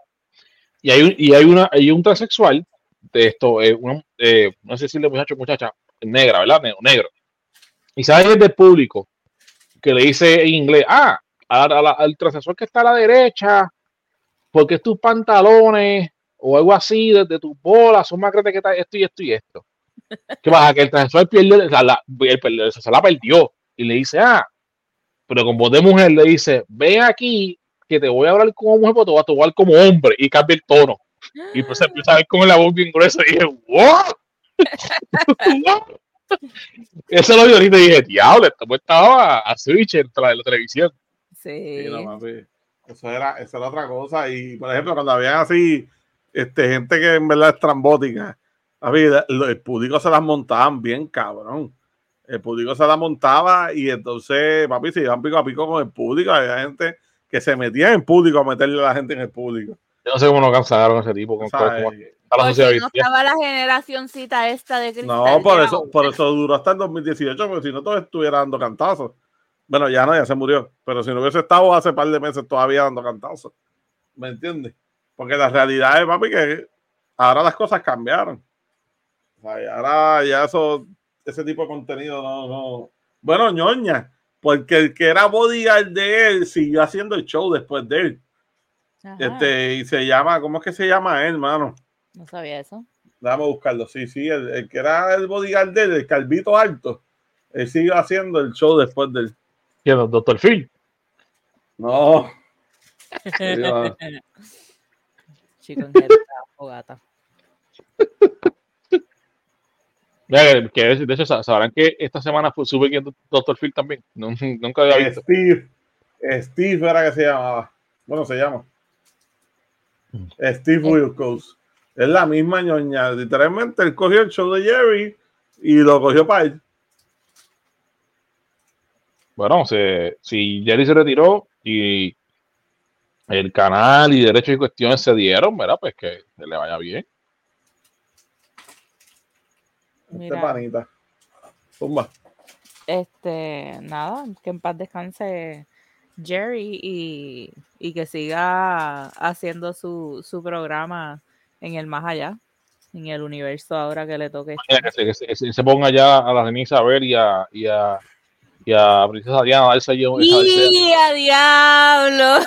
S3: Y hay, un, y hay, una, hay un transexual de esto, eh, eh, no sé si le muchacho muchacha, negra, ¿verdad? Negro. negro. Y sale del público que le dice en inglés, ah, al transexual que está a la derecha, porque tus pantalones o algo así de, de tus bolas son más grandes que esto y esto y esto. ¿Qué pasa? Que el transexual pierde, la, la, el, se la perdió y le dice, ah, pero con voz de mujer le dice, ven aquí que te voy a hablar como mujer, pero te voy a hablar como hombre y cambia el tono. Y pues empieza a ver con la voz bien gruesa y dije, wow. Eso lo vi ahorita y dije, diablo, esto estaba a switch en la, la televisión.
S2: Sí. sí no,
S1: eso, era, eso era otra cosa. Y por ejemplo, cuando habían así este, gente que en verdad es trambótica, Papi, el, el público se las montaban bien, cabrón. El público se las montaba y entonces, papi, se iban pico a pico con el público. Había gente que se metía en público a meterle a la gente en el público.
S3: Yo no sé cómo no cansaron ese tipo. Con,
S1: ¿Sabes?
S3: con- a la
S2: Porque
S3: sociedad
S2: no estaba la generacioncita esta de cristal.
S1: No, por eso, por eso duró hasta el 2018, porque si no todo estuviera dando cantazos. Bueno, ya no, ya se murió. Pero si no hubiese estado hace par de meses todavía dando cantazos. ¿Me entiendes? Porque la realidad es, papi, que ahora las cosas cambiaron. O sea, y ahora ya eso, ese tipo de contenido no, no. Bueno, ñoña, porque el que era bodyguard de él siguió haciendo el show después de él.
S2: Ajá,
S1: Este, y se llama, ¿cómo es que se llama él, hermano?
S2: No sabía eso.
S1: Déjame buscarlo. Sí, sí, el, el que era el bodyguard de él, el calvito alto, él sigue haciendo el show después del.
S3: ¿Quién? Doctor Phil.
S1: No.
S2: Chico en general, fogata.
S3: Mira, que, que de hecho sa- sabrán que esta semana fue sube que Doctor Phil también. Nunca había visto.
S1: Steve. Steve era que se llamaba. Bueno, se llama. Steve Wilkos. Es la misma ñoña. Literalmente él cogió el show de Jerry y lo cogió para él.
S3: Bueno, se, si Jerry se retiró y el canal y derechos y cuestiones se dieron, ¿verdad? Pues que se le vaya bien.
S1: Este
S2: Mira.
S1: panita. Tumba.
S2: Este, nada, que en paz descanse Jerry y, y que siga haciendo su, su programa en el más allá, en el universo ahora que le toque.
S3: Que, se, que se- que se- se ponga ya a la reina Isabel y a, y a, y a Princesa Diana a darse yo. esa- ese-
S2: ¡Y a diablo!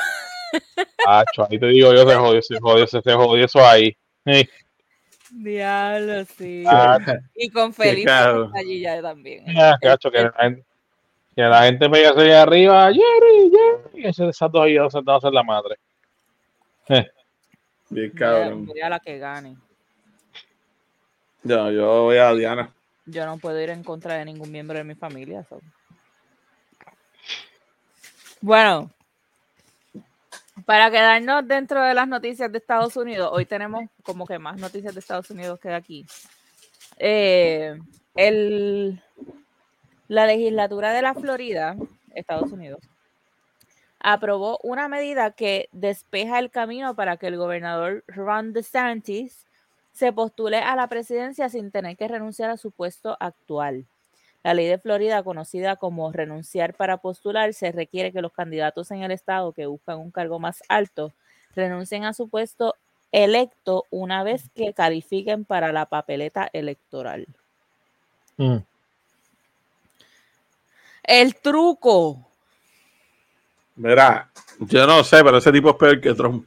S3: Acho, ahí te digo yo, se jodió, se jodió, se, se jodió eso ahí. Sí.
S2: Diablo, sí.
S3: Ah,
S2: Y con Felipe allí ya también.
S3: Ah, cacho, que, la gente, que la gente me diga allá arriba, Jerry, Jerry, y ese esas dos ahí sentados en la madre.
S1: Bien
S2: Mira,
S1: cabrón.
S2: mira la que gane.
S1: Yo, yo voy a Diana.
S2: Yo no puedo ir en contra de ningún miembro de mi familia. so. Bueno, para quedarnos dentro de las noticias de Estados Unidos, hoy tenemos como que más noticias de Estados Unidos que de aquí. Eh, el, la legislatura de la Florida, Estados Unidos, aprobó una medida que despeja el camino para que el gobernador Ron DeSantis se postule a la presidencia sin tener que renunciar a su puesto actual. La ley de Florida, conocida como renunciar para postularse, requiere que los candidatos en el estado que buscan un cargo más alto renuncien a su puesto electo una vez que califiquen para la papeleta electoral.
S3: Mm.
S2: El truco.
S1: Mira, yo no sé, pero ese tipo es peor que Trump.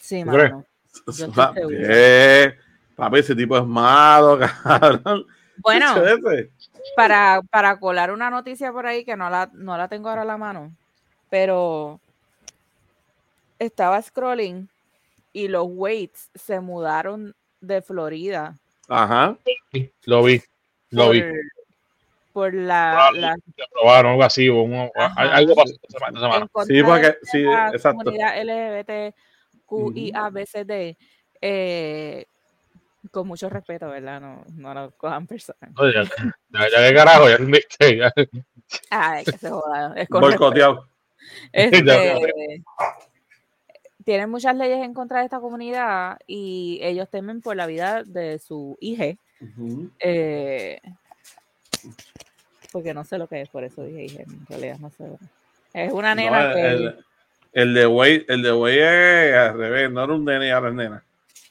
S2: Sí, mano. Yo estoy
S1: Papi, ese tipo es malo, cabrón.
S2: Bueno,
S1: Ese.
S2: Para, para colar una noticia por ahí que no la, no la tengo ahora a la mano, pero estaba scrolling y los Waits se mudaron de Florida
S1: Ajá.
S3: Lo vi, lo
S2: por,
S3: vi.
S2: por la,
S3: Ah,
S2: la-
S3: Lo probaron, algo así, un- algo pasó esta semana.
S1: Sí, porque, sí,
S2: la
S1: exacto.
S2: comunidad LGBTQIABCD, eh, con mucho respeto, ¿verdad? No, no lo cojan personal.
S3: Oye, ya, ya, ya, carajo, ya entendiste. Ya.
S2: Ay, que se joda. Es.
S1: Boicoteado.
S2: Este, tienen muchas leyes en contra de esta comunidad y ellos temen por la vida de su hija. Eh, porque no sé lo que es, por eso dije hija, en realidad no sé. es. Una nena
S1: No,
S2: que...
S1: el, el de Way, el de Way es al revés, no era un nene, ahora es nena.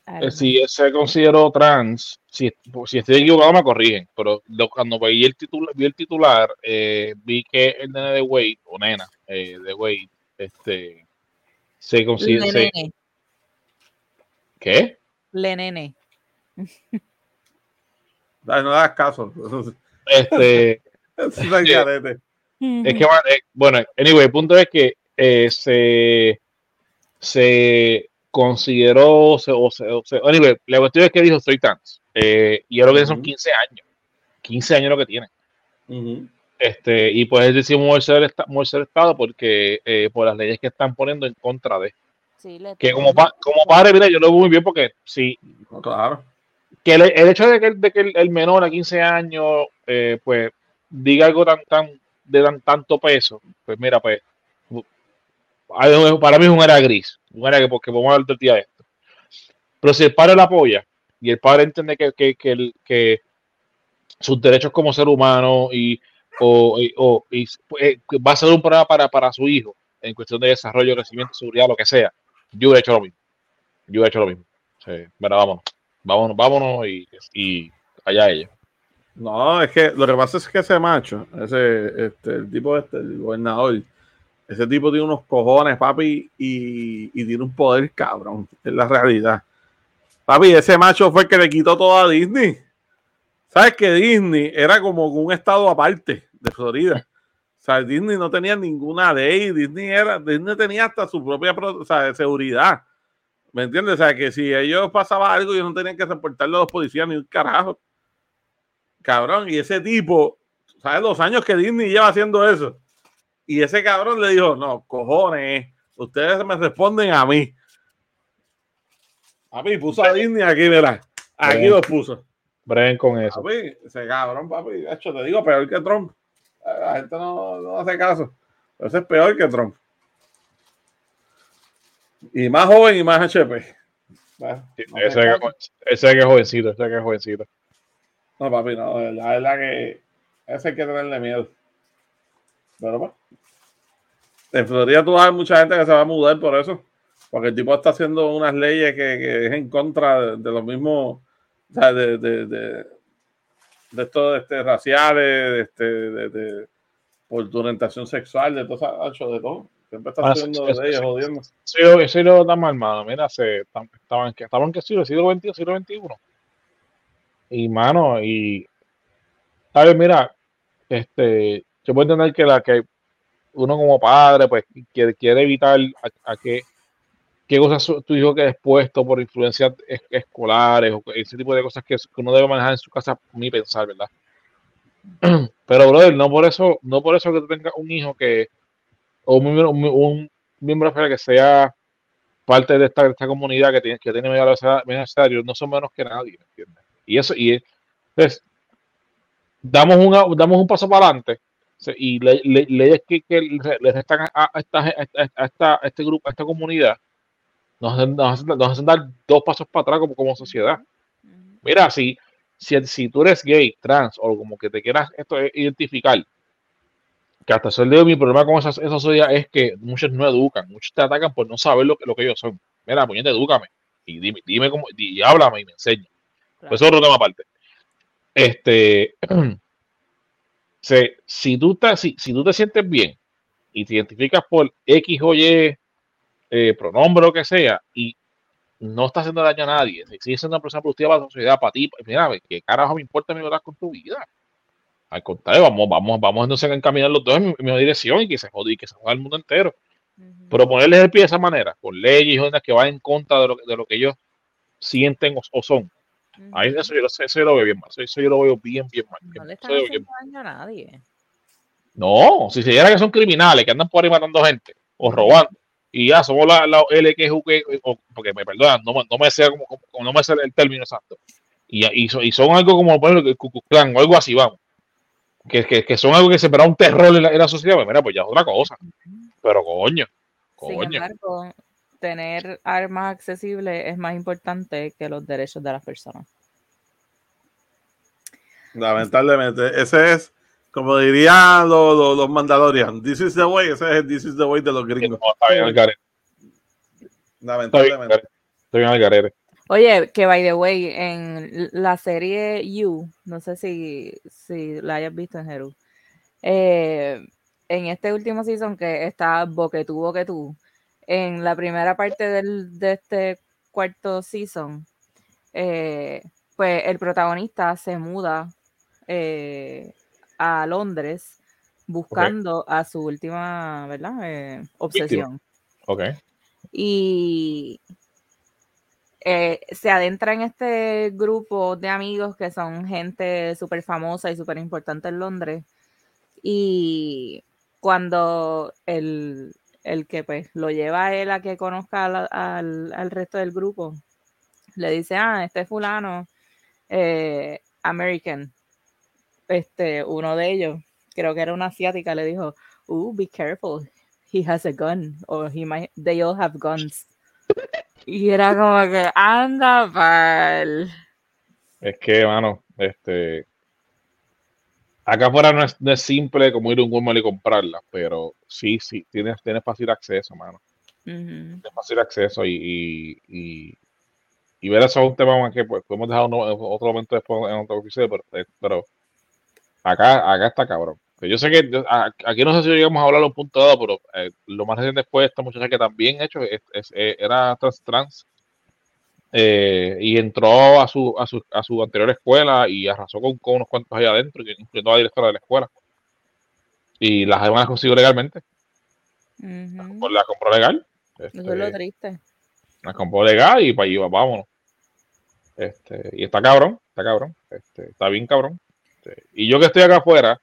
S3: Eh, Si él se consideró trans, si, si estoy equivocado me corrigen, pero lo- cuando vi el titular, vi el titular eh, vi que el nene de Wade, o nena eh, de Wade, este, se considera... se-
S2: Lenene,
S3: ¿Qué?
S2: Lenene.
S1: Dale, No hagas caso.
S3: Este,
S1: Es.
S3: Es que, eh, bueno, anyway, el punto es que eh, se, se consideró, se, o se, o se- anyway, la cuestión es que dijo soy trans, eh, y es lo que son
S1: Ujú.
S3: 15 años, 15 años lo que tiene.
S1: Ujú.
S3: Este, y pues él decidió moverse del, esta- moverse del Estado porque eh, por las leyes que están poniendo en contra de.
S2: Sí,
S3: Que como, pa- como padre, mira, yo lo veo muy bien porque
S1: No, claro.
S3: que el, el hecho de que, de que el, el menor a 15 años, eh, pues, diga algo tan, tan, de tan, tanto peso, pues mira, pues, para mí es un área gris, porque podemos hablar del día de esto. Pero si el padre la apoya y el padre entiende que, que, que, que sus derechos como ser humano y, o, o- eh, va a ser un programa para, para su hijo en cuestión de desarrollo, crecimiento, seguridad, lo que sea, yo hubiera hecho lo mismo. Yo hubiera hecho lo mismo. Sí, mira, vámonos, vámonos, vámonos y, allá ella.
S1: No, es que lo que pasa es que ese macho, ese, este, el tipo este, el gobernador, ese tipo tiene unos cojones, papi, y, tiene un poder cabrón, es la realidad. Papi, ese macho fue el que le quitó todo a Disney. ¿Sabes que Disney era como un estado aparte de Florida? O sea, Disney no tenía ninguna ley, Disney era, Disney tenía hasta su propia pro- o sea, seguridad. ¿Me entiendes? O sea, que si ellos pasaba algo, ellos no tenían que reportarle a los policías ni un carajo. Cabrón, y ese tipo, ¿sabes los años que Disney lleva haciendo eso? Y ese cabrón le dijo, no, cojones, ustedes me responden a mí. Papi, puso a Disney aquí, verá. Aquí
S3: Bien.
S1: los puso.
S3: Bren con eso.
S1: Papi, ese cabrón, papi, de hecho, te digo, peor que Trump. La gente no, no hace caso. Pero ese es peor que Trump. Y más joven y más HP. Bueno, no
S3: Ese que, ese que es jovencito, ese que es jovencito.
S1: No, papi, no, de verdad, que ese hay que tenerle miedo. Pero pues. En Florida tú vas a ver mucha gente que se va a mudar por eso. Porque el tipo está haciendo unas leyes que, que es en contra de, de los mismos, o sea, de, de, de, de estos este, raciales, de, este, de, de- por tu orientación sexual, de todo, eso, de todo. Siempre está haciendo leyes jodiendo.
S3: Sí, lo- sí lo está mal, mano. Mira, se, estaban estaban qué siglo, siglo XX, siglo XXI. Y mano, y a ver, mira, este, yo puedo entender que la que uno como padre, pues quiere, quiere evitar a, a que qué cosas tu hijo quede expuesto por influencias es- escolares o ese tipo de cosas que, uno debe manejar en su casa, ni pensar, ¿verdad? Pero, brother, no por eso, no por eso que tú tengas un hijo que, o un miembro, un, miembro que sea parte de esta, de esta comunidad que tiene, que tiene medio necesario, no son menos que nadie, ¿me entiendes? Y eso, y es, damos, una, damos un paso para adelante y le- le- leyes que, que le restan a, a esta, a, esta, a este grupo, a esta comunidad, nos hacen, nos hacen- nos hacen dar dos pasos para atrás como, como sociedad. Mira, si, si, si tú eres gay, trans o como que te quieras esto eh, identificar, que hasta el de mi problema con esa, esa sociedad es que muchos no educan, muchos te atacan por no saber lo que, lo que ellos son. Mira, puñete, edúcame y dime, dime cómo, y háblame y me enseña.
S2: Claro.
S3: Pues eso es otro tema aparte. Este, se- si, tú te, si, si tú te sientes bien y te identificas por X o Y eh, pronombre o lo que sea y no estás haciendo daño a nadie, si sigues siendo una persona productiva para la sociedad, para ti, pues mira, ¿qué carajo me importa mi verdad con tu vida? Al contrario, vamos, vamos, vamos entonces a encaminar los dos en mi, en mi dirección y que se jode y que se joda el mundo entero. Pero ponerles el pie de esa manera, con leyes y que van en contra de lo, de lo que ellos sienten o, o son. Ahí eso, yo, lo- eso yo lo veo bien mal. Eso, yo lo veo bien, bien mal. bien
S2: No le están haciendo daño a nadie.
S3: No, si se diera que son criminales, que andan por ahí matando gente o robando, y ya somos la, la LQG, o- porque me perdonan, no, me- no me sé como, como- no me sé el término exacto. Y, y, son, y son algo como por ejemplo, el Klan o algo así, vamos. Que, que, que son algo que se un terror en la, en la sociedad, pues mira, pues ya es otra cosa. Pero coño,
S2: Sin embargo, tener armas accesibles es más importante que los derechos de las personas.
S1: Lamentablemente, ese es, como dirían los, los, los Mandalorian, this is the way, ese es el this is the way de los gringos. Lamentablemente.
S3: al garete.
S2: Oye, que by the way, en la serie You, no sé si, si la hayas visto en Jeru, eh, en este último season que está Boquetú, Boquetú, en la primera parte del, de este cuarto season, eh, pues el protagonista se muda eh, a Londres buscando a su última, ¿verdad? Eh, obsesión
S3: Ok.
S2: y eh, se adentra en este grupo de amigos que son gente súper famosa y súper importante en Londres. Y cuando el, el que pues lo lleva a él a que conozca al, al- al resto del grupo, le dice, ah, este fulano eh, American, este, uno de ellos, creo que era una asiática, le dijo, uh, be careful, he has a gun, or he might, they all have guns. Y era como que, anda, pal.
S3: Es que, mano, este. Acá afuera no es, no es simple como ir a un Walmart y comprarla, pero sí, sí, tienes, tienes fácil acceso, mano. Tienes fácil acceso y, y, y, y ver eso es un tema que pues, podemos dejar uno- otro momento después en otro episodio, pero, eh, pero acá, acá está cabrón. Yo sé que aquí no sé si llegamos a hablar un punto dado, pero eh, lo más reciente fue esta muchacha que también hecho es, es- eh, era trans trans eh, y entró a su, a, su, a su anterior escuela y arrasó con, con unos cuantos allá adentro, incluyendo a la directora de la escuela. Y las demás las consiguió legalmente.
S2: Ujú.
S3: Pues la compró legal.
S2: Eso es lo
S3: Este,
S2: triste.
S3: las compró legal y para allí vámonos. Este, y está cabrón, está cabrón, este, está bien cabrón. Este, y yo que estoy acá afuera,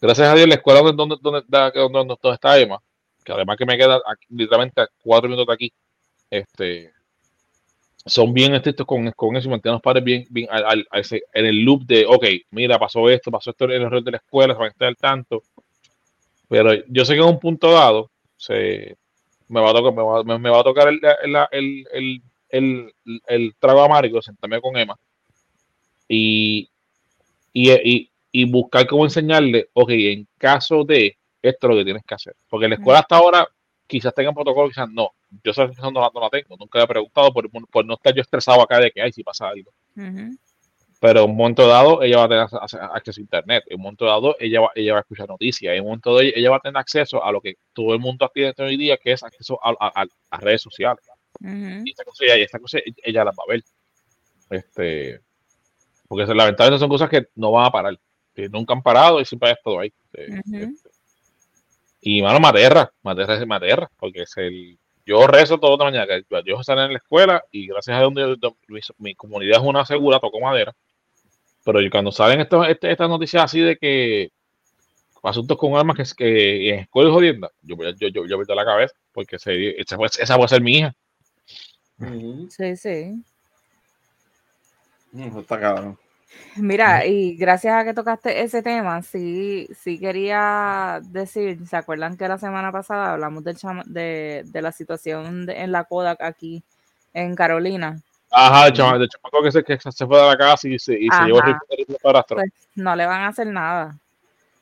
S3: gracias a Dios, la escuela donde, donde, donde, donde- donde está Emma, que además que me queda aquí, literalmente a cuatro minutos de aquí, este, son bien estrictos con, con eso y mantienen a los padres bien, bien al- al- a ese- en el loop de, ok, mira, pasó esto, pasó esto en el error de la escuela, se van a estar al tanto. Pero yo sé que en un punto dado se, me, va a tocar, me, va, me- me va a tocar el, el, el, el, el, trago amargo, sentarme con Emma y, y, y, y buscar cómo enseñarle, ok, en caso de esto es lo que tienes que hacer. Porque la escuela hasta ahora quizás tengan protocolo, quizás no. Yo esa no la, no la tengo, nunca he preguntado por, por no estar yo estresado acá de que, ay, si pasa algo.
S2: Ujú.
S3: Pero en un momento dado ella va a tener ac- acceso a internet, en un momento dado ella va, ella va a escuchar noticias, en un momento dado ella va a tener acceso a lo que todo el mundo tiene hoy día, que es acceso a, a- a- a redes sociales. Y esta cosa, ella, esta cosa ella las va a ver. Este, porque lamentablemente son cosas que no van a parar, que nunca han parado y siempre han estado ahí. Este, y mano, me aterra, me aterra, me aterra, porque es el, yo rezo toda la mañana, que yo estar en la escuela y gracias a donde mi, mi comunidad es una segura, toco madera. Pero yo cuando salen estos- este- estas noticias así de que asuntos con armas que, es que en escuela y jodienda, yo, voy a- yo, yo, yo la cabeza, porque se- esa, esa puede ser mi hija.
S2: Sí, sí.
S1: Eso está cabrón.
S2: Mira, y gracias a que tocaste ese tema, sí, sí quería decir, ¿se acuerdan que la semana pasada hablamos del chama- de, de la situación de- en la Kodak aquí en Carolina?
S3: Ajá, el chama- el chamaco que se, que se fue de la casa y se, y se llevó el del padrastro.
S2: Pues no le van a hacer nada.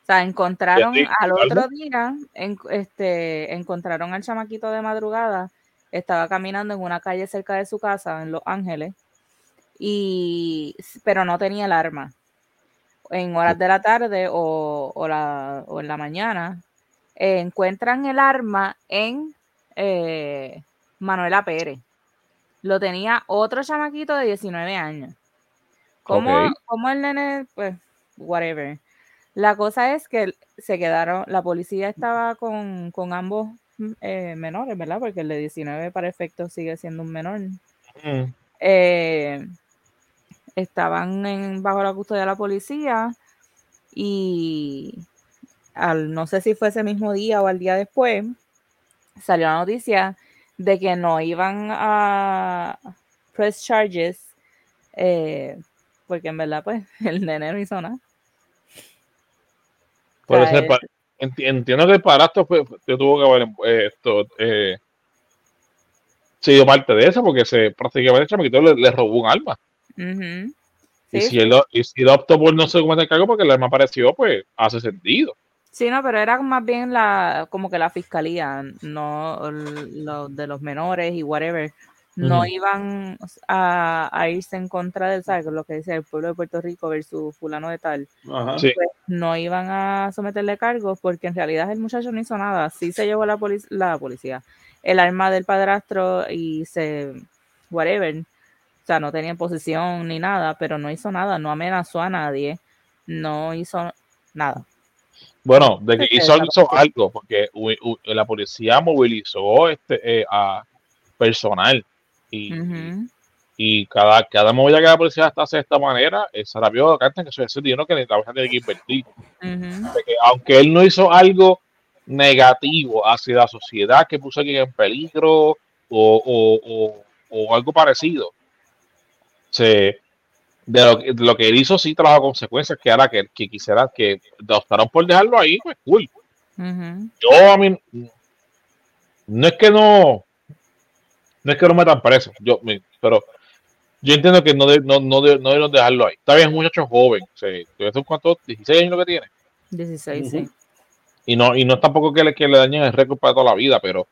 S2: O sea, encontraron
S3: ¿Y a ti,
S2: al otro día, en- este, encontraron al chamaquito de madrugada, estaba caminando en una calle cerca de su casa en Los Ángeles, y pero no tenía el arma. En horas de la tarde o, o la, o en la mañana, eh, encuentran el arma en eh, Manuela Pérez. Lo tenía otro chamaquito de 19 años. ¿Cómo,
S3: Ok.
S2: cómo el nene? Pues, whatever. La cosa es que se quedaron, la policía estaba con, con ambos eh, menores, ¿verdad? Porque el de 19 para efectos sigue siendo un menor.
S3: Mm.
S2: Eh, estaban en- bajo la custodia de la policía y al, no sé si fue ese mismo día o al día después, salió la noticia de que no iban a press charges eh, porque en verdad pues el nene no hizo nada. Sea,
S3: el enti- entiendo que el padrastro tuvo que haber eh, esto, eh, sido parte de eso, porque se prácticamente le, le robó un arma.
S2: Ujú.
S3: Y
S2: Sí,
S3: si lo- y si por no se cometer el cargo porque el arma apareció, pues hace sentido.
S2: Sí, no, pero era más bien la, como que la fiscalía, no el- lo de los menores y whatever, no iban a, a irse en contra del, ¿sabes? Lo que dice el pueblo de Puerto Rico versus fulano de tal,
S1: Ajá.
S3: Sí.
S2: no iban a someterle cargos porque en realidad el muchacho no hizo nada, sí se llevó la, polic- la policía, el arma del padrastro y se, whatever, o sea, no tenía en posesión ni nada, pero no hizo nada, no amenazó a nadie, no hizo nada.
S3: Bueno, de que hizo, algo, porque u- u- la policía movilizó este eh, a personal y, y cada, cada movida que la policía hace de esta manera, es rápido cantan que eso es dinero que la policía tiene que invertir. Que aunque él no hizo algo negativo hacia la sociedad que puso alguien en peligro o, o- o- o algo parecido, se, de lo, que- de lo que él hizo sí trajo consecuencias que ahora que, que quisiera que optaron por dejarlo ahí, pues cool. Yo a mí no es que no no es que lo metan preso, yo pero yo entiendo que no de- no, no, de- no debieron dejarlo ahí. Está bien, es un muchacho joven, o sea, debe ser cuánto, 16 años lo que tiene.
S2: 16, sí.
S3: Y no, y no es tampoco que le, que le dañen el récord para toda la vida, pero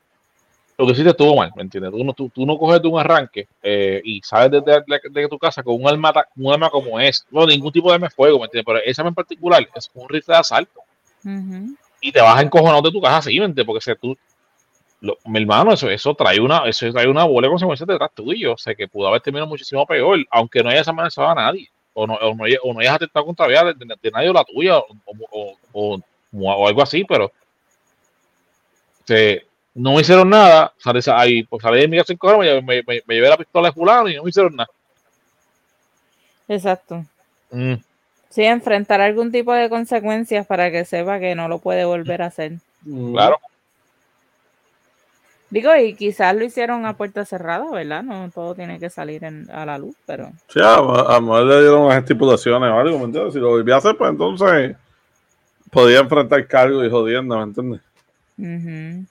S3: lo que sí te estuvo mal, ¿me entiendes? Tú no, tú, tú no coges de un arranque eh, y sales desde de, de tu casa con un arma, un arma como es, no, ningún tipo de arma de fuego, ¿me entiendes? Pero esa en particular es un rifle de asalto y te vas a encojonar de tu casa así, ¿me entiendes? Porque si tú, lo- mi hermano, eso, eso trae una, eso trae una bola de consecuencias detrás tuyo, o sea que pudo haber terminado muchísimo peor, aunque no hayas amenazado a nadie, o no, o no, hayas- o no hayas atentado contra de, de- de nadie o la tuya, o, o, o- algo así, pero no me hicieron nada, salí, ahí, pues salí de mi casa cojones, me, me, me- me llevé la pistola de fulano y no me hicieron nada.
S2: Exacto.
S3: Mm,
S2: Sí, enfrentar algún tipo de consecuencias para que sepa que no lo puede volver a hacer.
S3: claro,
S2: Digo, y quizás lo hicieron a puerta cerrada, ¿verdad? No todo tiene que salir en- a la luz, pero
S1: Sí, a, a lo mejor le dieron unas estipulaciones o algo, ¿me entiendes? Si lo volvía a hacer, pues entonces podía enfrentar cargos y jodiendo, ¿me entiendes?
S2: ujú,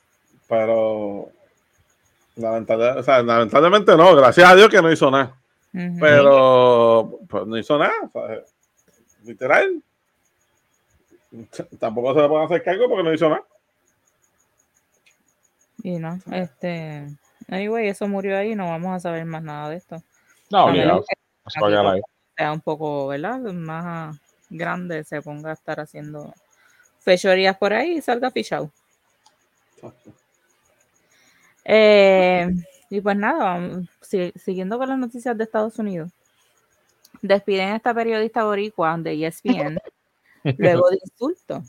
S1: Pero lamentable- o sea, lamentablemente no, gracias a Dios que no hizo nada. Pero pues, no hizo nada, literal. Tampoco se le puede hacer cargo porque no hizo nada.
S2: y no, este, anyway, eso murió ahí, no vamos a saber más nada de esto.
S3: no, obligado, no
S2: sea un poco, ¿verdad? Más grande, se ponga a estar haciendo fechorías por ahí y salga fichado. Eh, y pues nada, siguiendo con las noticias de Estados Unidos. Despiden a esta periodista boricua de ESPN luego de insulto.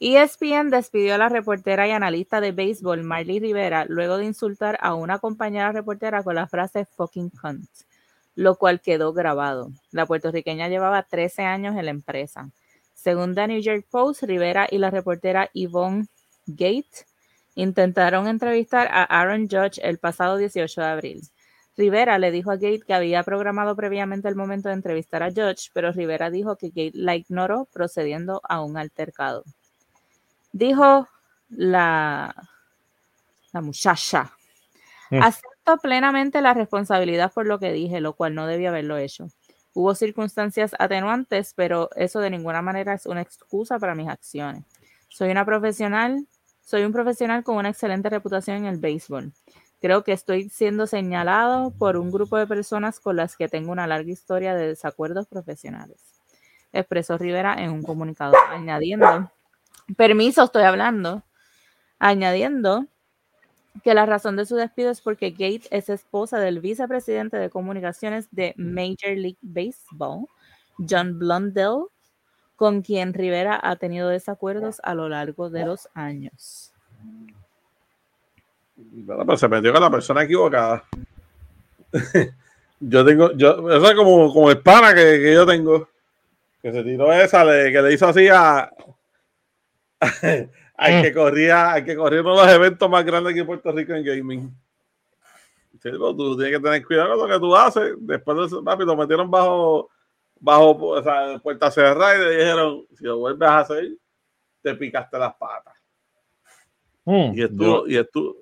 S2: ESPN despidió a la reportera y analista de béisbol Marley Rivera luego de insultar a una compañera reportera con la frase fucking cunt, lo cual quedó grabado. La puertorriqueña llevaba 13 años en la empresa. Según The New York Post, Rivera y la reportera Yvonne Gate intentaron entrevistar a Aaron Judge el pasado 18 de abril. Rivera le dijo a Gate que había programado previamente el momento de entrevistar a Judge, pero Rivera dijo que Gate la ignoró procediendo a un altercado. Dijo la, la muchacha,
S3: Mm.
S2: acepto plenamente la responsabilidad por lo que dije, lo cual no debía haberlo hecho. Hubo circunstancias atenuantes, pero eso de ninguna manera es una excusa para mis acciones. Soy una profesional, soy un profesional con una excelente reputación en el béisbol. Creo que estoy siendo señalado por un grupo de personas con las que tengo una larga historia de desacuerdos profesionales. Expresó Rivera en un comunicado, añadiendo, permiso, estoy hablando, añadiendo que la razón de su despido es porque Gate es esposa del vicepresidente de comunicaciones de Major League Baseball, John Blundell, con quien Rivera ha tenido desacuerdos a lo largo de los años.
S1: Bueno, pues se metió con la persona equivocada. yo tengo, yo, eso es como, como el pana que, que yo tengo, que se tiró esa, le- que le hizo así a, al que corría, al que corría uno de los eventos más grandes aquí en Puerto Rico en gaming. Sí, tú tienes que tener cuidado con lo que tú haces. Después de eso, papi, lo metieron bajo, bajo o sea, puerta cerrada y le dijeron, si lo vuelves a hacer, te picaste las patas.
S3: Mm,
S1: Y
S3: yo,
S1: estuvo, y estuvo,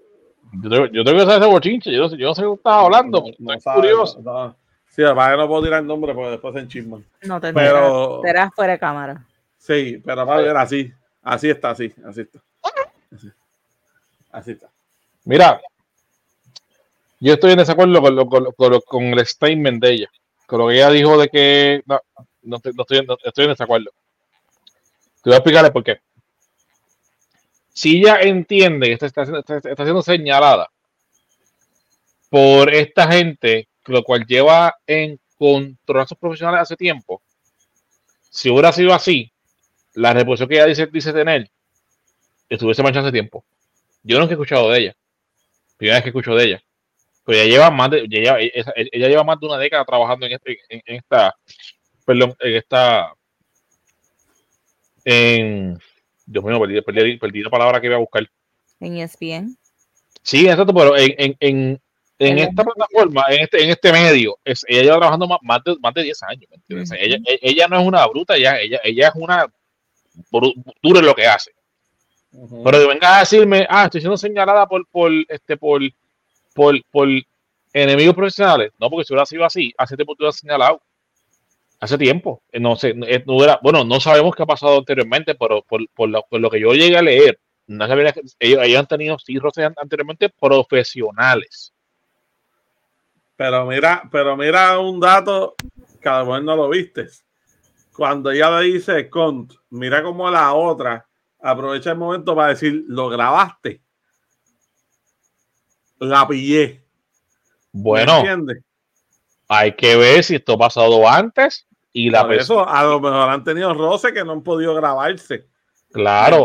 S3: yo tengo, yo tengo que saber ese bochinche, yo no sé, yo no sé de qué estás hablando,
S1: No, no sabe,
S3: curioso.
S1: no, no. Sí, además que no puedo tirar el nombre porque después se enchisman.
S2: No te
S1: Pero-
S2: serás fuera de cámara.
S1: Sí, pero va a ver así. Así está, así, así está. Así, así está.
S3: Mira, yo estoy en desacuerdo con, lo- con, lo- con, lo- con el statement de ella, con lo que ella dijo de que no, no estoy, no estoy, no estoy en desacuerdo. Te voy a explicarle por qué. Si ella entiende que está, está, está- siendo señalada por esta gente, lo cual lleva en controlazos profesionales hace tiempo, si hubiera sido así, la reputación que ella dice, dice tener estuviese manchada hace tiempo. Yo nunca he escuchado de ella. Primera vez que escucho de ella. Pero ella lleva más de, ella, lleva- ella- ella lleva más de una década trabajando en, este- en, en esta, perdón, en esta, en, Dios mío, perdí, perdí- perdí la palabra que iba a buscar.
S2: En E ESPN.
S3: Sí, exacto, pero en, en, en, en esta plataforma, en este, en este medio, es, ella lleva trabajando más, más, de, más de 10 años. ella, e, ella, no es una bruta, ella, ella, ella es una dura en lo que hace. Pero que venga a decirme, ah, estoy siendo señalada por, por, este, por, por, por enemigos profesionales. No, porque si hubiera sido así, hace tiempo te hubieras señalado. Hace tiempo. Eh, no sé, no eh, era, bueno, no sabemos qué ha pasado anteriormente, pero por, por, lo, que yo llegué a leer, no ellos, ellos han tenido sí roces anteriormente profesionales.
S1: Pero mira, pero mira un dato que a lo mejor no lo viste. Cuando ella le dice Cont, mira como la otra aprovecha el momento para decir, lo grabaste. La pillé.
S3: Bueno, hay que ver si esto ha pasado antes y la
S1: Por eso a lo mejor han tenido roce que no han podido grabarse.
S3: Claro,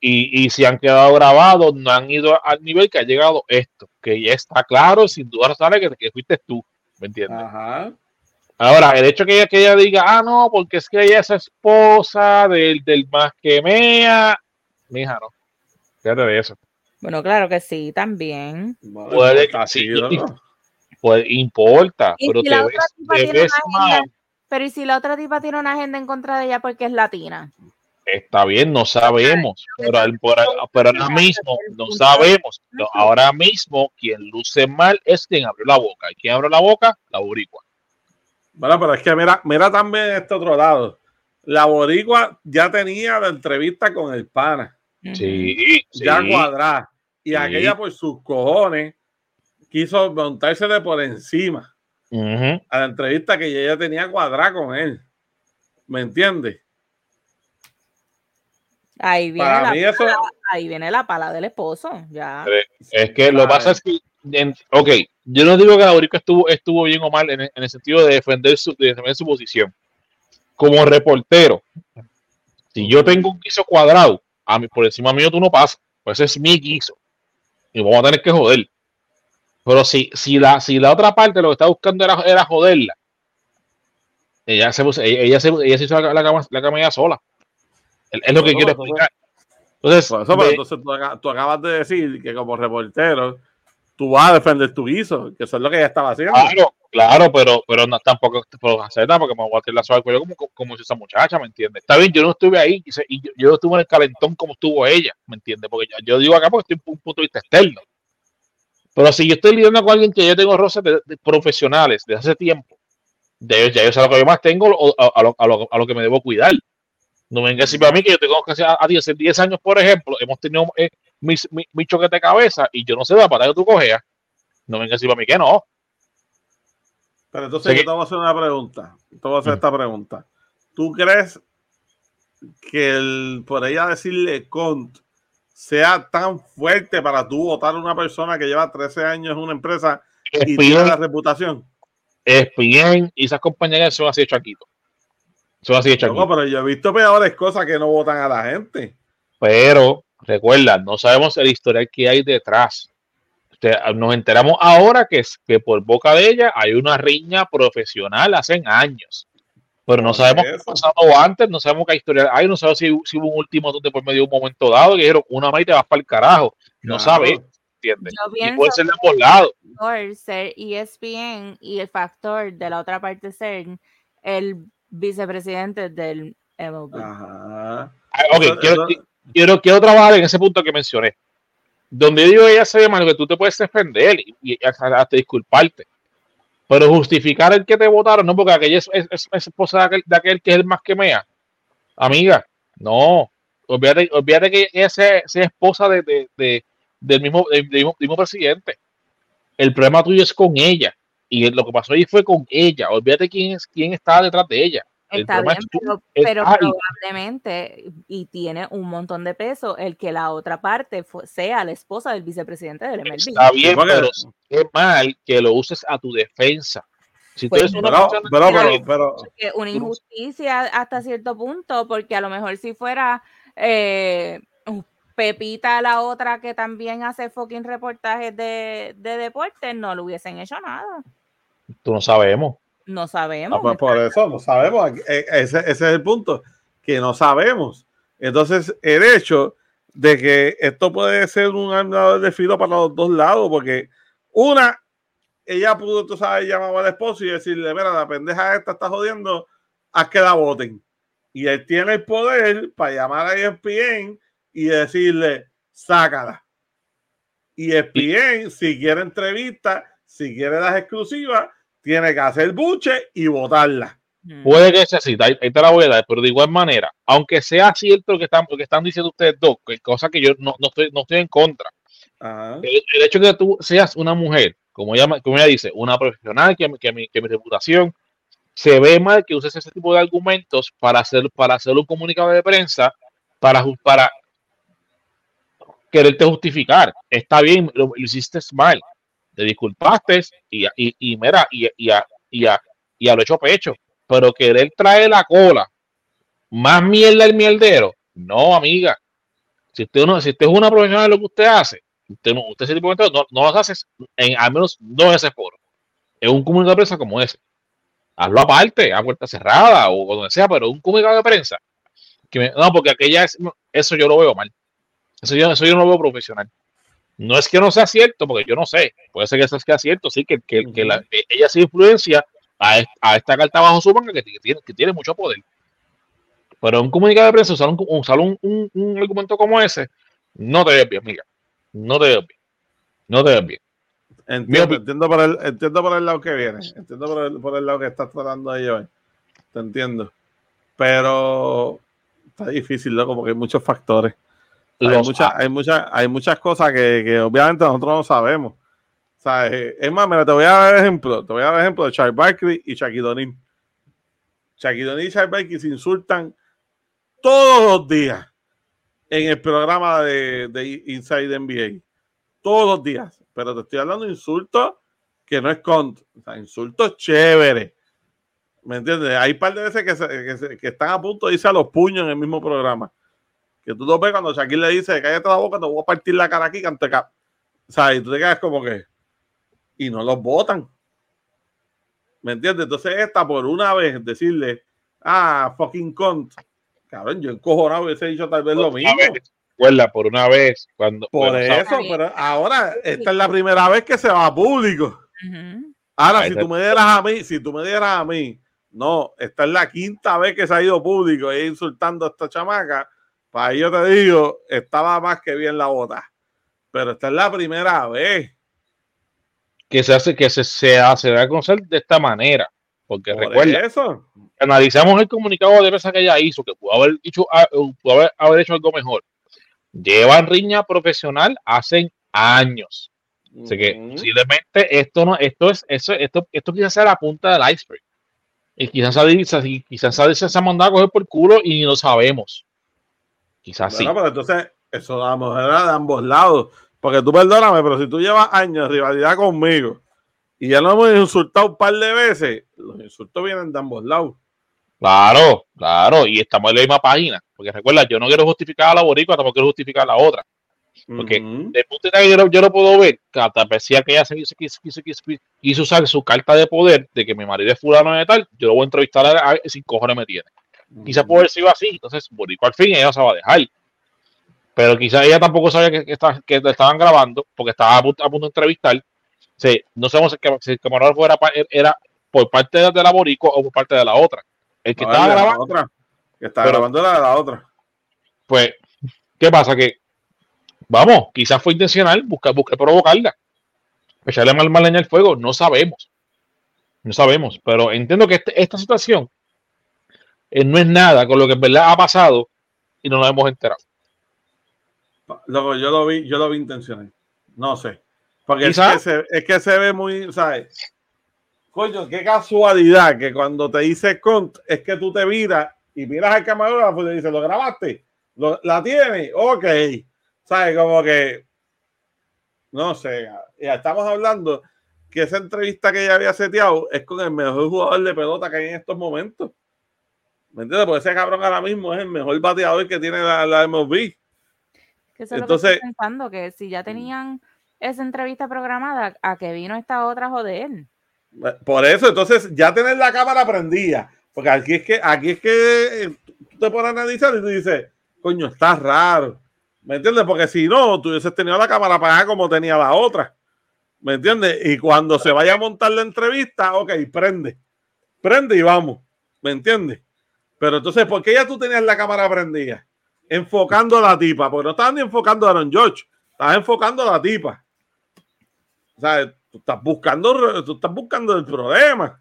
S3: y, si han quedado grabados, no han ido al nivel que ha llegado esto, que ya está claro, sin duda sale que, que fuiste tú, ¿me entiendes? Ajá. Ahora, el hecho que ella, que ella diga, ah, no, porque es que ella es esposa del, del más que mea, mija, no. Fíjate de eso.
S2: Bueno, claro que sí, también.
S3: Puede que sí, pues importa, pero te ves,
S2: Pero ¿y si la otra tipa tiene una agenda en contra de ella porque es latina?
S3: Está bien, no sabemos, pero, pero ahora mismo no sabemos. ahora mismo quien luce mal es quien abrió la boca. ¿Y quien abrió la boca? La boricua.
S1: Bueno, pero es que mira, mira también este otro lado. La boricua ya tenía la entrevista con el pana.
S3: Sí.
S1: Ya cuadrá. Y aquella por sus cojones quiso montarse de por encima a la entrevista que ella tenía cuadrada con él. ¿Me entiendes?
S2: Ahí viene, la pala, ahí viene la pala del esposo. Ya.
S3: Es que lo que pasa es que, ok, yo no digo que Aurico estuvo, estuvo bien o mal en, el sentido de defender, su, defender su posición. Como reportero, si yo tengo un guiso cuadrado, a mí, por encima mío tú no pasas, pues ese es mi guiso. Y vamos a tener que joder. Pero si, si, la, si la otra parte lo que está buscando era, era joderla, ella se, ella, se, ella se hizo la, cama, la cama sola. Es lo que quiero explicar.
S1: Entonces, entonces tú, acabas de decir que como reportero tú vas a defender tu guiso, que eso es lo que ella estaba haciendo.
S3: Claro, claro, pero, pero no tampoco puedo hacer nada porque me voy a tirar la suave como, como esa muchacha, ¿me entiendes? Está bien, yo no estuve ahí y yo, no estuve en el calentón como estuvo ella, ¿me entiendes? Porque yo, digo acá porque estoy un punto de vista externo. Pero si yo estoy lidiando con alguien que yo tengo roces profesionales de hace tiempo, de ya yo sé lo que yo más tengo a, lo, a, lo, a lo que me debo cuidar. No me vengas a decir para mí que yo tengo que hacer a 10, 10 años, por ejemplo, hemos tenido eh, mis, mi, choque de cabeza y yo no sé la patada que tú cogeas. No me vengas a decir para mí que no.
S1: Pero entonces yo te voy a hacer una pregunta. Te voy a hacer mm. esta pregunta. ¿Tú crees que el, por ella decirle cont sea tan fuerte para tú votar a una persona que lleva 13 años en una empresa y tiene la reputación?
S3: Es bien, y esas compañeras son así chaquitos. Son así chaquitos.
S1: No, pero yo he visto peores cosas que no votan a la gente.
S3: Pero, recuerda, no sabemos el historial que hay detrás. Nos enteramos ahora que, que por boca de ella hay una riña profesional hace años. Pero no sabemos qué ha pasado antes, no sabemos qué historia hay, no sabemos si, hubo un último donde por medio de un momento dado que dijeron una más y te vas para el carajo. No sabes, ¿entiendes? Y puede ser de por lado.
S2: Ser ESPN y el factor de la otra parte ser el vicepresidente del MLB.
S3: Ajá. Ah, ok, quiero, quiero, quiero, trabajar en ese punto que mencioné. Donde digo ella se llama que tú te puedes defender y, hasta disculparte pero justificar el que te votaron, no, porque aquella es, esposa de aquel, que es el más que mea. Amiga, no. Olvídate, olvídate que ella sea, esposa de, de, del, mismo, del, mismo, presidente. El problema tuyo es con ella. Y lo que pasó ahí fue con ella. Olvídate quién, es, quién estaba detrás de ella.
S2: Está bien, pero, probablemente, y tiene un montón de peso, el que la otra parte sea la esposa del vicepresidente del MLB.
S3: Está bien, pero es mal que lo uses a tu defensa. Si
S2: pues, una, pero, una injusticia hasta cierto punto, porque a lo mejor si fuera eh, Pepita la otra que también hace fucking reportajes de, de deportes, no le hubiesen hecho nada.
S3: Tú no sabemos.
S2: No sabemos.
S1: pues por eso no sabemos. Eh, ese, ese, es el punto, que no sabemos. Entonces, el hecho de que esto puede ser un arma de filo para los dos lados, porque una, ella pudo, tú sabes, llamar al esposo y decirle, mira, la pendeja esta está jodiendo, haz que la voten. Y él tiene el poder para llamar a ESPN y decirle, sácala. Y ESPN, si quiere entrevista, si quiere las exclusivas, tiene que hacer buche y votarla.
S3: Mm. Puede que sea así, ahí te la voy a dar, pero de igual manera, aunque sea cierto lo que están, que están diciendo ustedes dos, que cosa que yo no, no, estoy, no estoy en contra. El, hecho de que tú seas una mujer, como ella, como ella dice, una profesional, que, que, mi, que mi reputación, se ve mal que uses ese tipo de argumentos para hacer, para hacer un comunicado de prensa, para, para quererte justificar. Está bien, lo, hiciste mal, te disculpaste y, y, y mira, y, y, a, y, a, y a lo hecho pecho pero querer traer la cola más mierda el mierdero, no, amiga. Si usted, si usted es una profesional de lo que usted hace, usted, usted ese de no, no lo hace en al menos dos veces por Es un comunicado de prensa como ese. Hazlo aparte, a puerta cerrada o donde sea, pero un comunicado de prensa. Que no, porque aquella es, eso yo lo veo mal. Eso yo, eso yo no lo veo profesional. No es que no sea cierto, porque yo no sé. Puede ser que eso sea cierto, sí, que, que, que la, ella sí influencia a, esta carta bajo su manga que, tiene, que tiene mucho poder. Pero un comunicado de prensa, usar un, un, argumento como ese, no te ves bien, amiga. No te ves bien. No te ves bien.
S1: Entiendo, entiendo, por el, entiendo por el lado que viene. Entiendo por el, por el lado que estás tratando de llevar. Te entiendo. Pero está difícil, loco, porque hay muchos factores. Hay, muchas, hay, muchas, hay muchas cosas que, que obviamente nosotros no sabemos. Es más, mira, te voy a dar ejemplo. Te voy a dar ejemplo de Charles Barkley y Shaquille O'Neal. Shaquille O'Neal y Charles Barkley se insultan todos los días en el programa de, de Inside NBA. Todos los días. Pero te estoy hablando de insultos que no es con, o sea, insultos chéveres. ¿Me entiendes? Hay un par de veces que, que, están a punto de irse a los puños en el mismo programa. Que tú lo ves cuando Shaquille le dice, cállate la boca, te voy a partir la cara aquí, cante O sea, y tú te quedas como que, y no los votan. ¿Me entiendes? Entonces, esta por una vez decirle, ah, fucking cunt. Cabrón, yo encojonado hubiese dicho tal vez lo mismo.
S3: Recuerda, por una vez, cuando.
S1: Por eso, pero ahora, esta es la primera vez que se va a público. Ahora, si tú me dieras a mí, si tú me dieras a mí, no, esta es la quinta vez que se ha ido público e insultando a esta chamaca. Para ello te digo, estaba más que bien la bota. Pero esta es la primera vez
S3: que se hace, que se, se hace a conocer de esta manera. Porque recuerda,
S1: eso?
S3: analizamos el comunicado de prensa que ella hizo, que pudo haber hecho, ah, pudo haber, hecho algo mejor. Llevan riña profesional hace años. Así que posiblemente esto no, esto es, eso, esto, esto quizás sea la punta del iceberg. Y quizás quizás se ha mandado a coger por culo y no sabemos. Quizás sí.
S1: pero entonces, eso vamos a de ambos lados. Porque tú perdóname, pero si tú llevas años de rivalidad conmigo y ya nos hemos insultado un par de veces, los insultos vienen de ambos lados.
S3: Claro, claro, y estamos en la misma página. Porque recuerda, yo no quiero justificar a la boricua, tampoco quiero justificar a la otra. Porque de punto de vista yo, no puedo ver que pesar que ella se quiso, quiso, usar su carta de poder de que mi marido es fulano de tal, yo lo voy a entrevistar a, ver si cojones me tiene. Quizás puede haber sido así, entonces boricua al fin ella se va a dejar pero quizás ella tampoco sabía que, que, que estaban grabando porque estaba a punto, de entrevistar. Sí, no sabemos si el camarógrafo era, era por parte de la boricua o por parte de la otra. El que estaba grabando.
S1: Otra, que estaba grabando la de la otra.
S3: Pues, ¿qué pasa? Que, vamos, quizás fue intencional buscar, buscar provocarla. Echarle mal, mal leña al fuego, no sabemos. No sabemos, pero entiendo que este, esta situación eh, no es nada con lo que en verdad ha pasado y no nos hemos enterado.
S1: Luego, yo lo vi, yo lo vi intencional. No sé. Porque es que, se, es que, se, ve muy, ¿sabes? Coño, qué casualidad que cuando te dice cont es que tú te miras y miras al camarógrafo y le dices, ¿lo grabaste? ¿La tiene? Ok. ¿Sabes? Como que, no sé, ya estamos hablando que esa entrevista que ella había seteado es con el mejor jugador de pelota que hay en estos momentos. ¿Me entiendes? Porque ese cabrón ahora mismo es el mejor bateador que tiene la, la MLB.
S2: Que eso Entonces, lo que estoy pensando, que si ya mm. tenían esa entrevista programada, ¿a que vino esta otra joder?
S1: Por eso, entonces ya tener la cámara prendida. Porque aquí es que, aquí es que eh, tú te pones a analizar y tú dices, coño, está raro. ¿Me entiendes? Porque si no, tú hubieses tenido la cámara apagada como tenía la otra. ¿Me entiendes? Y cuando se vaya a montar la entrevista, ok, prende. Prende y vamos. ¿Me entiendes? Pero entonces, ¿por qué ya tú tenías la cámara prendida? Enfocando a la tipa, porque no estaban ni enfocando a Aaron George, estabas enfocando a la tipa. O sea, tú estás buscando, tú estás buscando el problema.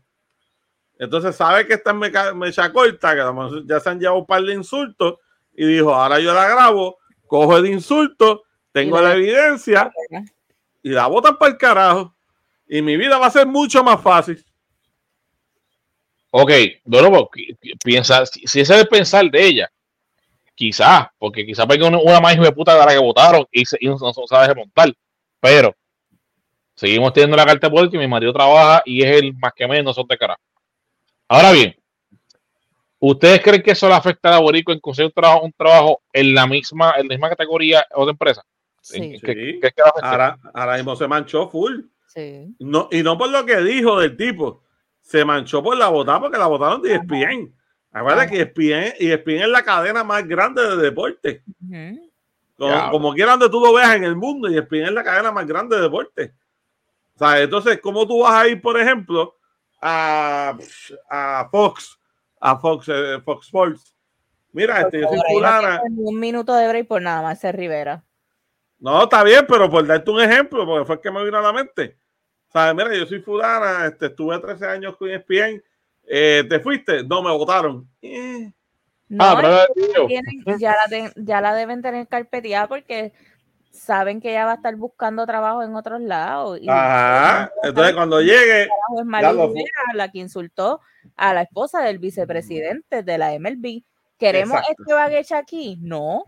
S1: Entonces, sabe que está en mecha, mecha corta, que ya se han llevado un par de insultos, y dijo, ahora yo la grabo, cojo el insulto, tengo la evidencia, y la botan para el carajo, y mi vida va a ser mucho más fácil.
S3: Ok, bueno, pues, piensa, si, ese es el pensar de ella, quizás, porque quizás venga una, una más de puta de la que votaron y, se, y no, no, sabe montar, pero seguimos teniendo la carta de poder que mi marido trabaja y es el más que menos, son de carajo. Ahora bien, ¿ustedes creen que eso le afecta a Borico en conseguir un trabajo, un trabajo en la misma, en la misma categoría o de empresa?
S1: Sí. ¿Qué, qué, qué ahora, ahora, mismo se manchó full.
S2: Sí.
S1: No, y no por lo que dijo del tipo, se manchó por la votada porque la votaron de ESPN. Acuérdate que ESPN, y ESPN es la cadena más grande de deporte. Uh -huh. Como, como quieran donde tú lo veas en el mundo, y ESPN es la cadena más grande de deporte. O sea, entonces, ¿cómo tú vas a ir, por ejemplo, a, a Fox, a Fox, eh, Fox Sports? Mira, este, yo soy fulana.
S2: Un minuto de break por nada más, Rivera.
S1: No, está bien, pero por darte un ejemplo, porque fue el que me vino a la mente. ¿Sabes? Mira, yo soy fulana, este, estuve 13 años con ESPN, eh, ¿te fuiste? No, me votaron. Eh.
S2: No, ah, pero tienen, ya, la de, ya la deben tener carpeteada porque saben que ella va a estar buscando trabajo en otros lados. Y
S1: Ajá. Entonces, cuando llegue.
S2: Es María la que insultó a la esposa del vicepresidente de la MLB. ¿Queremos Exacto. este bagueche aquí? No.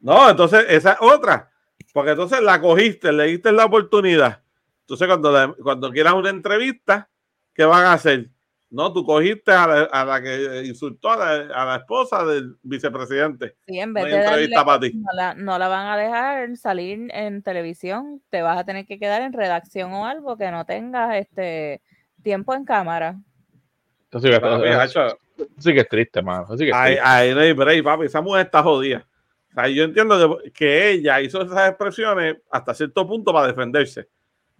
S1: No, entonces, esa es otra. Porque entonces la cogiste, le diste la oportunidad. Entonces, cuando, la, cuando quieras una entrevista, ¿qué van a hacer? No, tú cogiste a la, a la que insultó a la, a la, esposa del vicepresidente.
S2: Sí, en vez no de entrevista para ti. No la, no la, van a dejar salir en televisión. Te vas a tener que quedar en redacción o algo que no tengas este tiempo en cámara.
S3: Entonces, eso, sí que es triste, mano. Así que es
S1: triste. Ahí, ahí, ahí, papi, esa mujer está jodida. O sea, yo entiendo que, que, ella hizo esas expresiones hasta cierto punto para defenderse.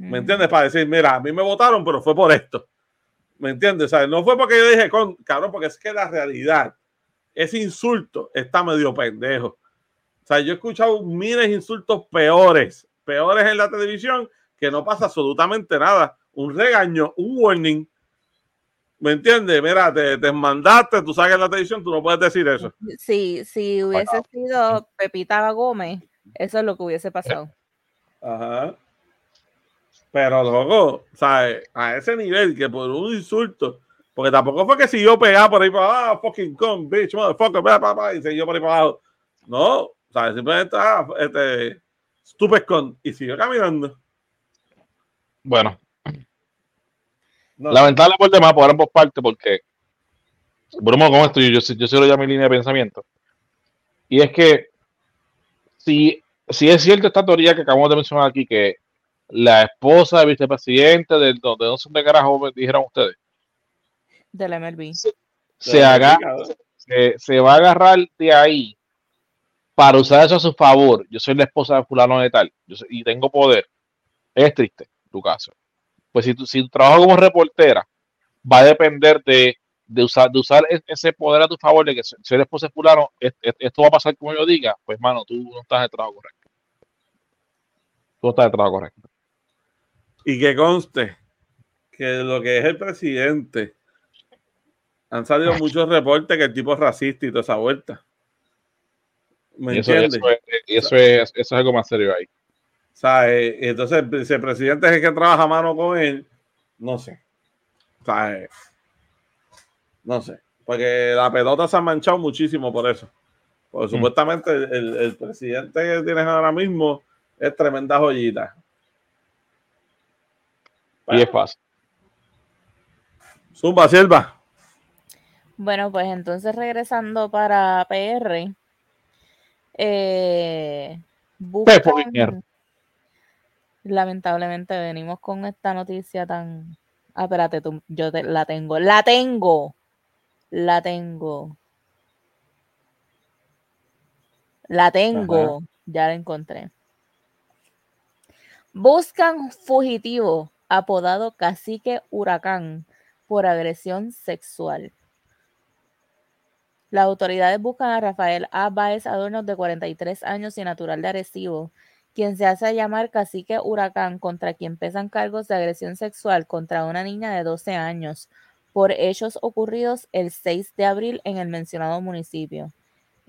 S1: ¿Me entiendes? Para decir, mira, a mí me votaron, pero fue por esto. ¿Me entiendes? ¿Sabes? No fue porque yo dije, con, cabrón, porque es que la realidad, ese insulto está medio pendejo. O sea, yo he escuchado miles de insultos peores, peores en la televisión, que no pasa absolutamente nada. Un regaño, un warning. ¿Me entiendes? Mira, te, te mandaste, tú sabes en la televisión, tú no puedes decir eso.
S2: Sí, si hubiese sido Pepita Gómez, eso es lo que hubiese pasado.
S1: Ajá. Pero luego, ¿sabes? A ese nivel que por un insulto, porque tampoco fue que si yo pegaba por ahí para abajo, ah, fucking con, bitch, motherfucker, bla, bla, bla, y siguió por ahí para abajo. No, ¿sabes? Simplemente, ah, este, estúpido con, y siguió caminando.
S3: Bueno. No. Lamentable por demás, por ambos partes, porque, Bruno, con esto, yo, yo, yo sigo ya mi línea de pensamiento. Y es que, si, si es cierto esta teoría que acabamos de mencionar aquí, que la esposa del vicepresidente de donde no son de carajo dijeron ustedes.
S2: De la MLB
S3: se, se, haga, se, se, va a agarrar de ahí para usar eso a su favor. Yo soy la esposa de fulano de tal. Yo soy, y tengo poder. Es triste tu caso pues si tu, si tu trabajo como reportera va a depender de, de usar de usar ese poder a tu favor de que si eres esposa de fulano esto va a pasar como yo diga pues mano tú no estás en el trabajo correcto. Tú no estás en el trabajo correcto
S1: y que conste que lo que es el presidente, han salido muchos reportes que el tipo es racista y toda esa vuelta.
S3: ¿Me entiendes? Eso, eso, es, eso es algo más serio ahí.
S1: Sea, eh, entonces, si el presidente es el que trabaja a mano con él, no sé. Sea, eh, no sé. Porque la pelota se ha manchado muchísimo por eso. Porque mm. supuestamente el, el, presidente que tienes ahora mismo es tremenda joyita.
S3: Y es fácil.
S1: Zumba, Silva.
S2: Bueno, pues entonces regresando para PR. Eh, buscan, lamentablemente venimos con esta noticia tan. Ah, espérate, tú, yo te, la tengo. La tengo. La tengo. La tengo. Ajá. Ya la encontré. Buscan fugitivo apodado Cacique Huracán por agresión sexual. Las autoridades buscan a Rafael A. Baez Adornos, de 43 años y natural de Arecibo, quien se hace llamar Cacique Huracán, contra quien pesan cargos de agresión sexual contra una niña de 12 años, por hechos ocurridos el 6 de abril en el mencionado municipio.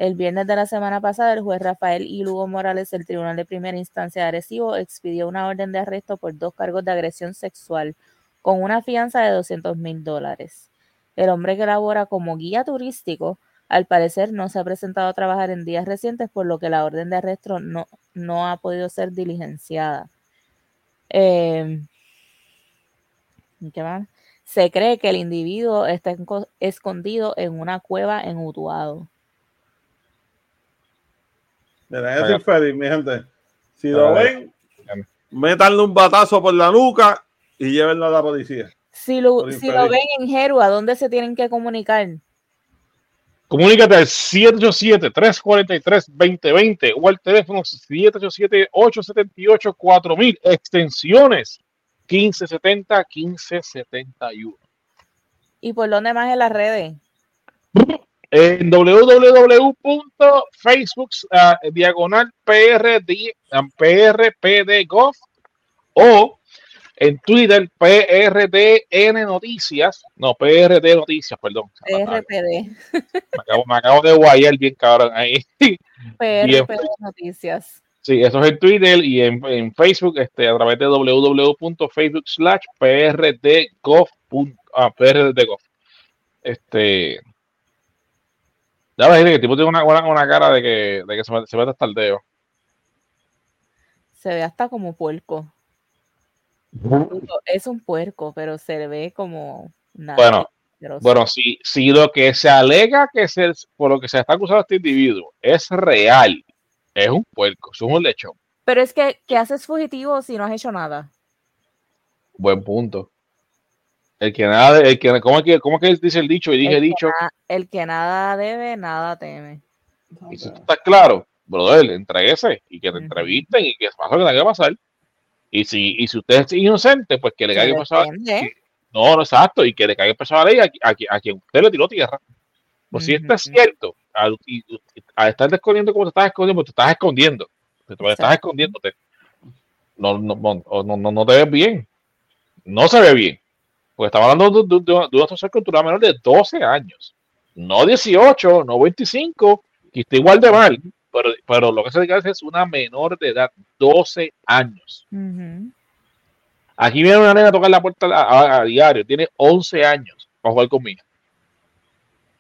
S2: El viernes de la semana pasada, el juez Rafael I. Lugo Morales del Tribunal de Primera Instancia de Arecibo expidió una orden de arresto por dos cargos de agresión sexual con una fianza de 200 mil dólares. El hombre que labora como guía turístico, al parecer no se ha presentado a trabajar en días recientes, por lo que la orden de arresto no, no ha podido ser diligenciada. Eh, ¿Qué más? Se cree que el individuo está escondido en una cueva en Utuado.
S1: Mira, es feliz, mi gente. Si lo ven, métanle un batazo por la nuca y llévenlo a la policía.
S2: Si lo, si lo ven en Jeru, ¿a dónde se tienen que comunicar?
S3: Comunícate al 787-343-2020 o al teléfono 787-878-4000, extensiones 1570, 1571.
S2: ¿Y por dónde más en las redes?
S3: En www.facebook uh, diagonal PRD, PRPDGov o en Twitter PRDN Noticias, no, PRD Noticias, perdón.
S2: PRPD.
S3: Me acabo, me acabo de guayar bien cabrón ahí.
S2: PRPD Noticias.
S3: Sí, eso es en Twitter y en, en Facebook, este, a través de www.facebook slash prdgov. Ah, prdgov. Este. Ya ves que el tipo tiene una, una, una cara de que, de que se, se mete hasta el dedo.
S2: Se ve hasta como puerco. Es un puerco, pero se ve como
S3: nada. Bueno, bueno, si, si lo que se alega que se, por lo que se está acusando este individuo es real es un puerco, es un lechón.
S2: Pero es que, ¿qué haces fugitivo si no has hecho nada?
S3: Buen punto. El que nada, el que, ¿cómo, es que, ¿cómo que dice el dicho? Y dije
S2: el
S3: dicho.
S2: el que nada debe, nada teme.
S3: Y si tú estás claro, brother, entreguese y que te entrevisten y que pase lo que tenga que pasar. Y si, y si usted es inocente, pues que le caiga pasar. No, no, exacto, y que le caiga pasar a la ley a, a, quien usted le tiró tierra. Pues si esto es cierto, al, estar escondiendo como te estás escondiendo, pues te estás escondiendo. Te, estás escondiéndote. No, no, no, no, no te ves bien. No se ve bien. Porque estamos hablando de, de, una sociedad cultural menor de 12 años. No 18, no 25, que está igual de mal. Pero, pero lo que se dice es una menor de edad, 12 años. Aquí viene una nena a tocar la puerta a, diario, tiene 11 años para jugar conmigo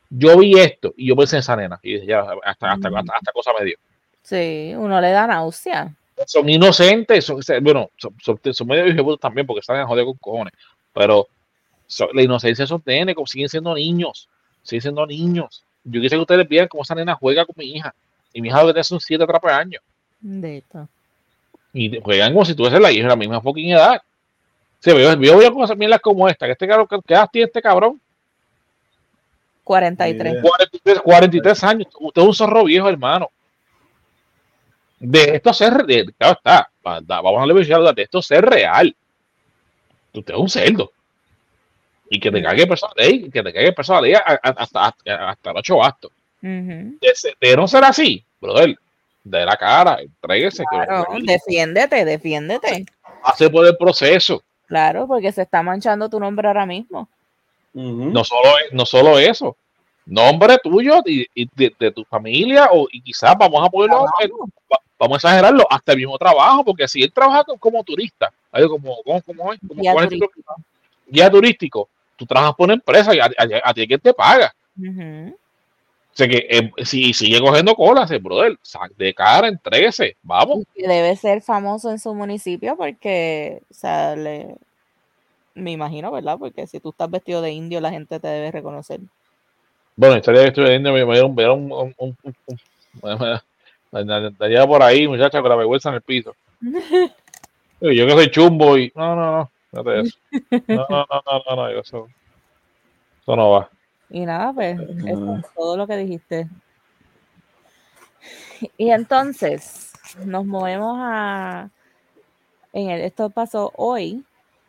S3: yo vi esto y yo pensé en esa nena y ya hasta, hasta, hasta, cosa me dio.
S2: Sí, uno le da náusea.
S3: Son inocentes, son, bueno, son, son, medio hijos también porque están en joder con cojones, pero la inocencia son tiene, como siguen siendo niños, siguen siendo niños. Yo quisiera que ustedes vean cómo esa nena juega con mi hija. Y mi hija debe tener un 7 atrapes años.
S2: De esto.
S3: Y juegan como si tuviese la hija de la misma fucking edad. Se ve, yo voy a cosas como esta, que este cabrón, ¿qué edad tiene este cabrón?
S2: 43.
S3: 43, años. Usted es un zorro viejo, hermano. De esto ser, de, claro está, vamos a hablar de esto ser real. Usted es un cerdo. Y que te cague persona de que te cague persona de hasta, hasta, hasta el 8 bastos. de, no ser así, brother, de la cara, entréguese.
S2: Claro, defiéndete, defiéndete.
S3: Hace por el proceso.
S2: Claro, porque se está manchando tu nombre ahora mismo.
S3: no, solo, no solo eso, nombre tuyo y, de, tu familia o y quizás vamos a poderlo vamos a exagerarlo hasta el mismo trabajo porque si él trabaja como turista como, como, como, como guía, turístico. guía, turístico. Tú trabajas por una empresa y a, ti que te paga o sea que eh, si sigue cogiendo colas, el brother, de cara, entréguese, vamos.
S2: debe ser famoso en su municipio porque, o sea, le, me imagino, ¿verdad? Porque si tú estás vestido de indio, la gente te debe reconocer.
S3: Bueno, estaría estudiando, me dieron, me dieron un, un, un, un por ahí, muchacha, con la vergüenza en el piso. Yo que soy chumbo y. No, no, no. No, te eso. no, no, no, no, no, eso, eso no va.
S2: Y nada, pues, eso es todo lo que dijiste. Y entonces, nos movemos a, En el, esto pasó hoy.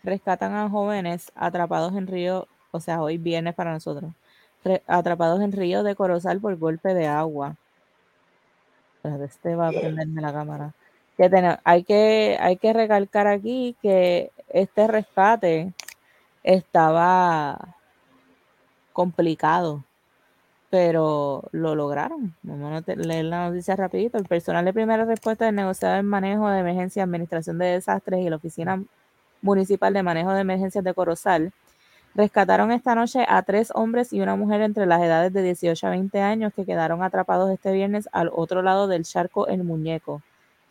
S2: Rescatan a jóvenes atrapados en río, o sea, hoy viernes para nosotros, re- atrapados en río de Corozal por golpe de agua. Este va a prenderme la cámara. Hay, que, hay que recalcar aquí que este rescate estaba complicado, pero lo lograron. Vamos a leer la noticia rapidito. El personal de primera respuesta del negociado en manejo de emergencia, administración de desastres y la oficina municipal de manejo de emergencias de Corozal rescataron esta noche a tres hombres y una mujer entre las edades de 18 a 20 años que quedaron atrapados este viernes al otro lado del charco El Muñeco,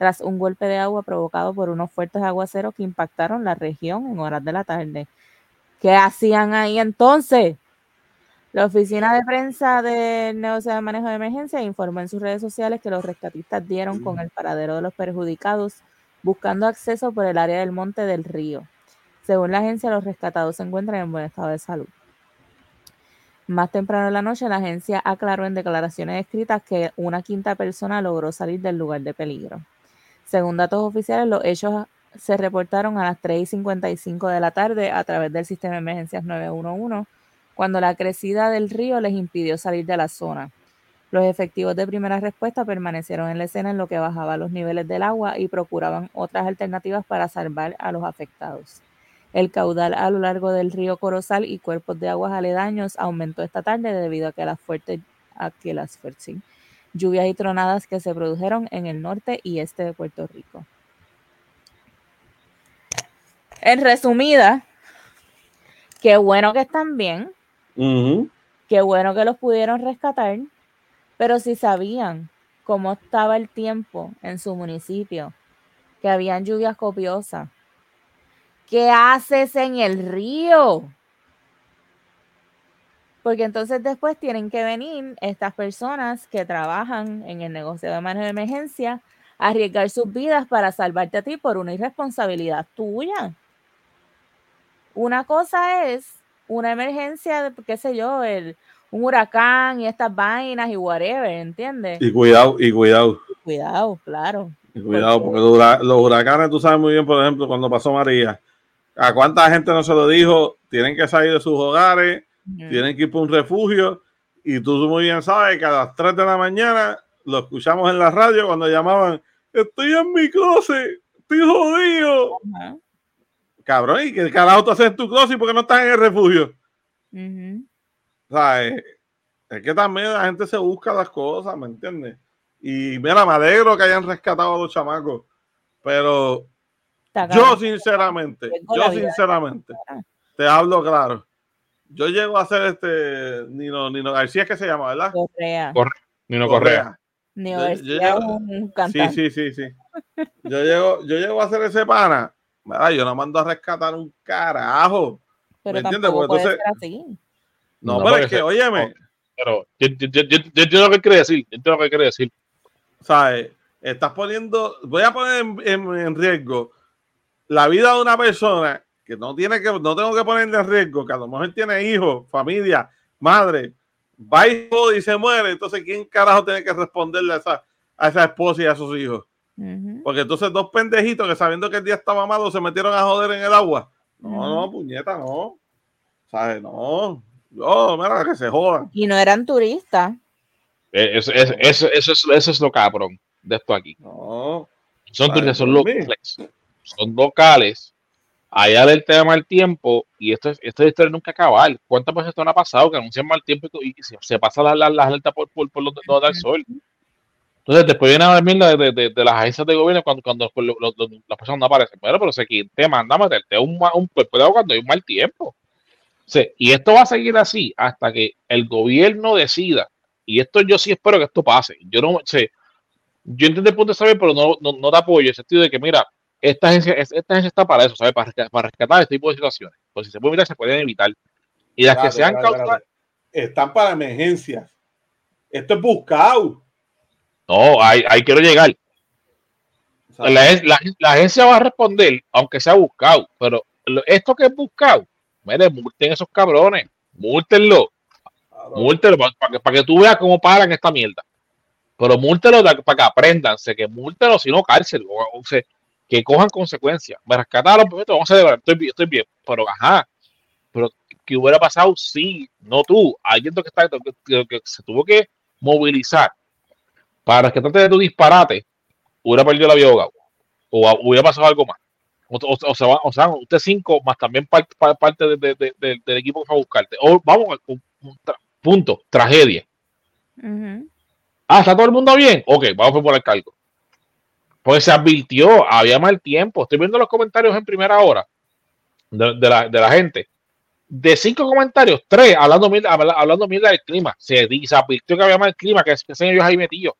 S2: tras un golpe de agua provocado por unos fuertes aguaceros que impactaron la región en horas de la tarde. ¿Qué hacían ahí entonces? La oficina de prensa del negocio de manejo de emergencia informó en sus redes sociales que los rescatistas dieron con el paradero de los perjudicados buscando acceso por el área del monte del río. Según la agencia, los rescatados se encuentran en buen estado de salud. Más temprano en la noche, la agencia aclaró en declaraciones escritas que una quinta persona logró salir del lugar de peligro. Según datos oficiales, los hechos se reportaron a las 3 y 55 de la tarde a través del sistema de emergencias 911, cuando la crecida del río les impidió salir de la zona. Los efectivos de primera respuesta permanecieron en la escena en lo que bajaba los niveles del agua y procuraban otras alternativas para salvar a los afectados. El caudal a lo largo del río Corozal y cuerpos de aguas aledaños aumentó esta tarde debido a que las fuertes, a las fuertes lluvias y tronadas que se produjeron en el norte y este de Puerto Rico. En resumida, qué bueno que están bien, qué bueno que los pudieron rescatar, pero si sabían cómo estaba el tiempo en su municipio, que habían lluvias copiosas, ¿qué haces en el río? Porque entonces después tienen que venir estas personas que trabajan en el negocio de manejo de emergencia a arriesgar sus vidas para salvarte a ti por una irresponsabilidad tuya. Una cosa es una emergencia, de, qué sé yo, el, un huracán y estas vainas y whatever, ¿entiendes?
S1: Y cuidado, y cuidado.
S2: Cuidado, claro.
S1: Y cuidado, porque los, hura- los huracanes, tú sabes muy bien, por ejemplo, cuando pasó María, a cuánta gente no se lo dijo, tienen que salir de sus hogares, Tienen que ir por un refugio, y tú muy bien sabes que a las 3 de la mañana lo escuchamos en la radio cuando llamaban, estoy en mi closet, estoy jodido. Cabrón, ¿y qué carajo tú haces en tu closet porque no estás en el refugio?
S2: Ujú.
S1: ¿Sabes? Es que también la gente se busca las cosas, ¿me entiendes? Y mira, me alegro que hayan rescatado a los chamacos, pero yo sinceramente, yo sinceramente, te hablo claro. Yo llego a ser este Nino, Nino García, es que se llama, ¿verdad?
S2: Correa.
S3: Nino Correa.
S2: Ni
S1: Yo-
S2: García es un
S1: Sí,
S2: cantante.
S1: sí, sí, sí. Yo llego, yo llego a ser ese pana. Mira, yo no mando a rescatar un carajo.
S2: pero
S1: ¿me entiendes? Porque
S2: puede
S1: entonces-
S2: ser así.
S1: No,
S3: No,
S1: pero es que,
S3: se-
S1: óyeme,
S3: Pero yo, yo, yo, yo, yo entiendo lo que quiere decir. Yo entiendo lo que quiere decir.
S1: ¿sabes? Estás poniendo, voy a poner en, en- en riesgo la vida de una persona que no tiene que, no tengo que ponerle en riesgo, que a lo mejor tiene hijos, familia, madre, va y jode y se muere. Entonces, ¿quién carajo tiene que responderle a esa, a esa esposa y a sus hijos? Porque entonces dos pendejitos que sabiendo que el día estaba malo se metieron a joder en el agua. No, no, puñeta, no. ¿Sabes? No. Yo, mira, que se jodan.
S2: Y no eran turistas.
S3: Eh, Eso, eso, eso, eso, es, eso es lo cabrón de esto aquí.
S1: No.
S3: Son turistas, son
S1: mí.
S3: locales. Son locales. Allá del tema del tiempo, y esto, es- esto de historia nunca acabar. ¿Cuántas veces esto no ha pasado que anuncian mal tiempo y, se, se pasa la, la, la alerta por, por, por lo, no da el sol? Entonces, después viene a ver de, de, de, de las agencias de gobierno cuando, cuando las personas no aparecen. Bueno, pero sé que te manda a meterte un, un cuerpo de agua cuando hay un mal tiempo. O sea, y esto va a seguir así hasta que el gobierno decida. Y esto yo sí espero que esto pase. Yo no sé. Yo entiendo el punto de saber, pero no, no, no te apoyo en el sentido de que, mira, esta agencia, es- esta agencia está para eso, ¿sabes? Para, resca- para rescatar este tipo de situaciones. Pues si se puede evitar, se pueden evitar. Y las que sean
S1: espérate,
S3: causadas.
S1: espérate. Están para emergencias. Esto es buscado.
S3: No, ahí, ahí quiero llegar. La, la- la agencia va a responder, aunque sea buscado, pero esto que es buscado, mire, multen esos cabrones, múltenlo,
S1: Claro.
S3: múltenlo para, que, para que tú veas cómo paran esta mierda. Pero múltenlo para que aprendan, sé que múltenlo, si no cárcel. O, o sea, que cojan consecuencias. Me rescataron, perfecto, vamos a celebrar, estoy, bien- estoy bien. Pero, ajá, pero ¿qué hubiera pasado? Sí, no tú, alguien que, está, que, que- que se tuvo que movilizar para rescatarte de tu disparate, hubiera perdido la vida o hubiera pasado algo más. O, o- o sea, va- o sea, usted cinco más también parte, pa- parte de- de- de- de- del equipo que fue a buscarte. O vamos, un- un tra- punto, tragedia. Ah, ¿está todo el mundo bien? Ok, vamos a poner cargo. Pues se advirtió, había mal tiempo. Estoy viendo los comentarios en primera hora de, de la, de la gente. De cinco comentarios, tres hablando mierda, habla- hablando mierda del clima. Se, se advirtió que había mal clima, que, que sean ellos ahí metidos.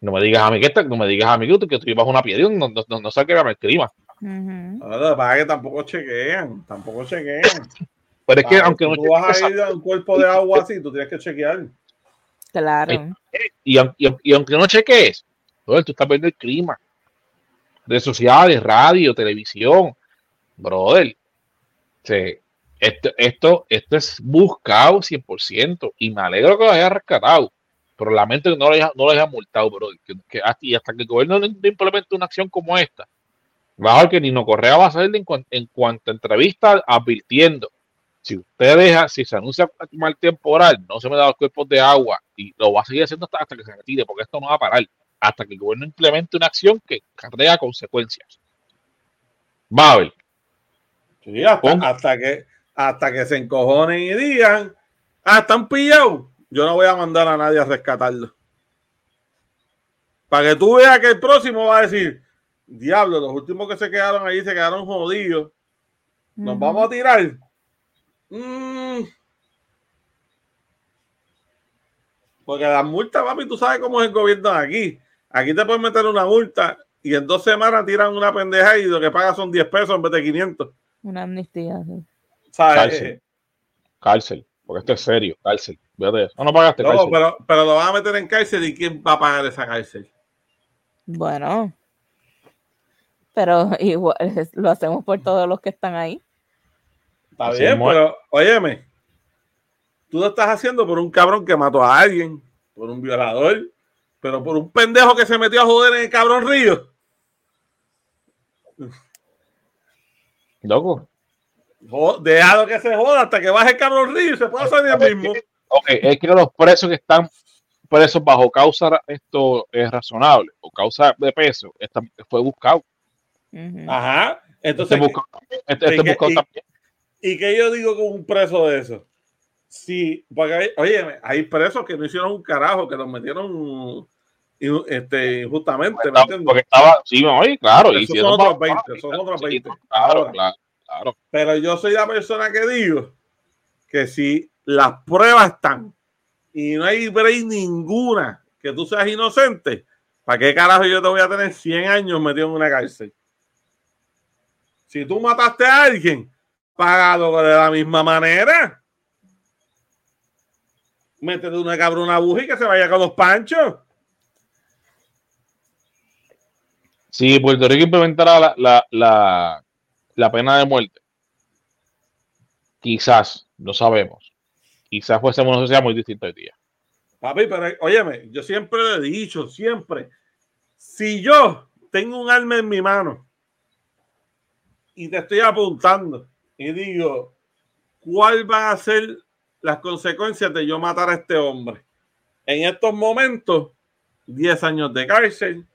S3: No me digas a mí que, esta- no me digas a mí que tú, que tú ibas una piedra y no, no, no, no sabes que había mal clima.
S2: Ujú.
S1: Ahora, lo que pasa es que tampoco chequean, tampoco chequean.
S3: Pero es que aunque
S1: si
S3: no
S1: tú vas a ir a un cuerpo de agua así, tú tienes que chequear.
S2: Claro.
S3: y, aun- y, aun- y aunque no cheques, brother, tú estás viendo el clima. Redes sociales, radio, televisión. Brother, sí, esto, esto, esto es buscado 100% y me alegro que lo haya rescatado. Pero lamento que no lo haya, no lo haya multado, brother. Hasta, y hasta que el gobierno no implemente una acción como esta, ver que Nino Correa va a salir en, cuan- en cuanto a entrevista advirtiendo si usted deja, si se anuncia mal temporal, no se me da los cuerpos de agua y lo va a seguir haciendo hasta que se retire, porque esto no va a parar, hasta que el gobierno implemente una acción que carrea consecuencias. Va a ver.
S1: Sí, hasta, que, hasta que se encojonen y digan, ah, están pillados. Yo no voy a mandar a nadie a rescatarlo. Para que tú veas que el próximo va a decir, diablo, los últimos que se quedaron ahí se quedaron jodidos. Nos vamos a tirar. Mm. Porque las multas, papi, tú sabes cómo es el gobierno de aquí. Aquí te pueden meter una multa y en dos semanas tiran una pendeja y lo que pagas son 10 pesos en vez de 500.
S2: Una amnistía. sí.
S1: ¿Sabes?
S3: Cárcel. Cárcel, porque esto es serio, cárcel. Eso. No, no pagaste
S1: No,
S3: cárcel.
S1: pero, pero lo van a meter en cárcel y ¿quién va a pagar esa cárcel?
S2: Bueno. Pero igual lo hacemos por todos los que están ahí.
S1: Está
S3: Así
S1: bien, pero óyeme, tú lo estás haciendo por un cabrón que mató a alguien, por un violador, pero por un pendejo que se metió a joder en el cabrón río.
S3: Loco.
S1: Déjalo que se joda hasta que baje el cabrón río y se pueda salir el mismo.
S3: Ok, es que los presos que están presos bajo causa esto es razonable o causa de peso esta- fue buscado.
S1: Ajá.
S3: Este
S1: Entonces,
S3: buscado, este, este
S1: y que-
S3: buscado
S1: y-
S3: también.
S1: ¿y qué yo digo con un preso de eso? Sí, porque hay, oye, hay presos que no hicieron un carajo, que los metieron este, injustamente.
S3: porque estaba, sí, oye, claro, y si
S1: son otros
S3: va-
S1: 20, esos son otros
S3: sí,
S1: 20.
S3: Claro,
S1: Ahora.
S3: claro, claro.
S1: Pero yo soy la persona que digo que si las pruebas están y no hay break ninguna que tú seas inocente, ¿para qué carajo yo te voy a tener 100 años metido en una cárcel? Si tú mataste a alguien, págalo de la misma manera. Métete una cabrona buja y que se vaya con los panchos.
S3: Si Puerto Rico implementara la, la, la, pena de muerte, quizás, no sabemos, quizás fuésemos una sociedad muy distinta hoy día.
S1: Papi, pero óyeme, yo siempre lo he dicho, siempre. Si yo tengo un arma en mi mano y te estoy apuntando y digo, ¿cuál van a ser las consecuencias de yo matar a este hombre? En estos momentos, 10 años de cárcel,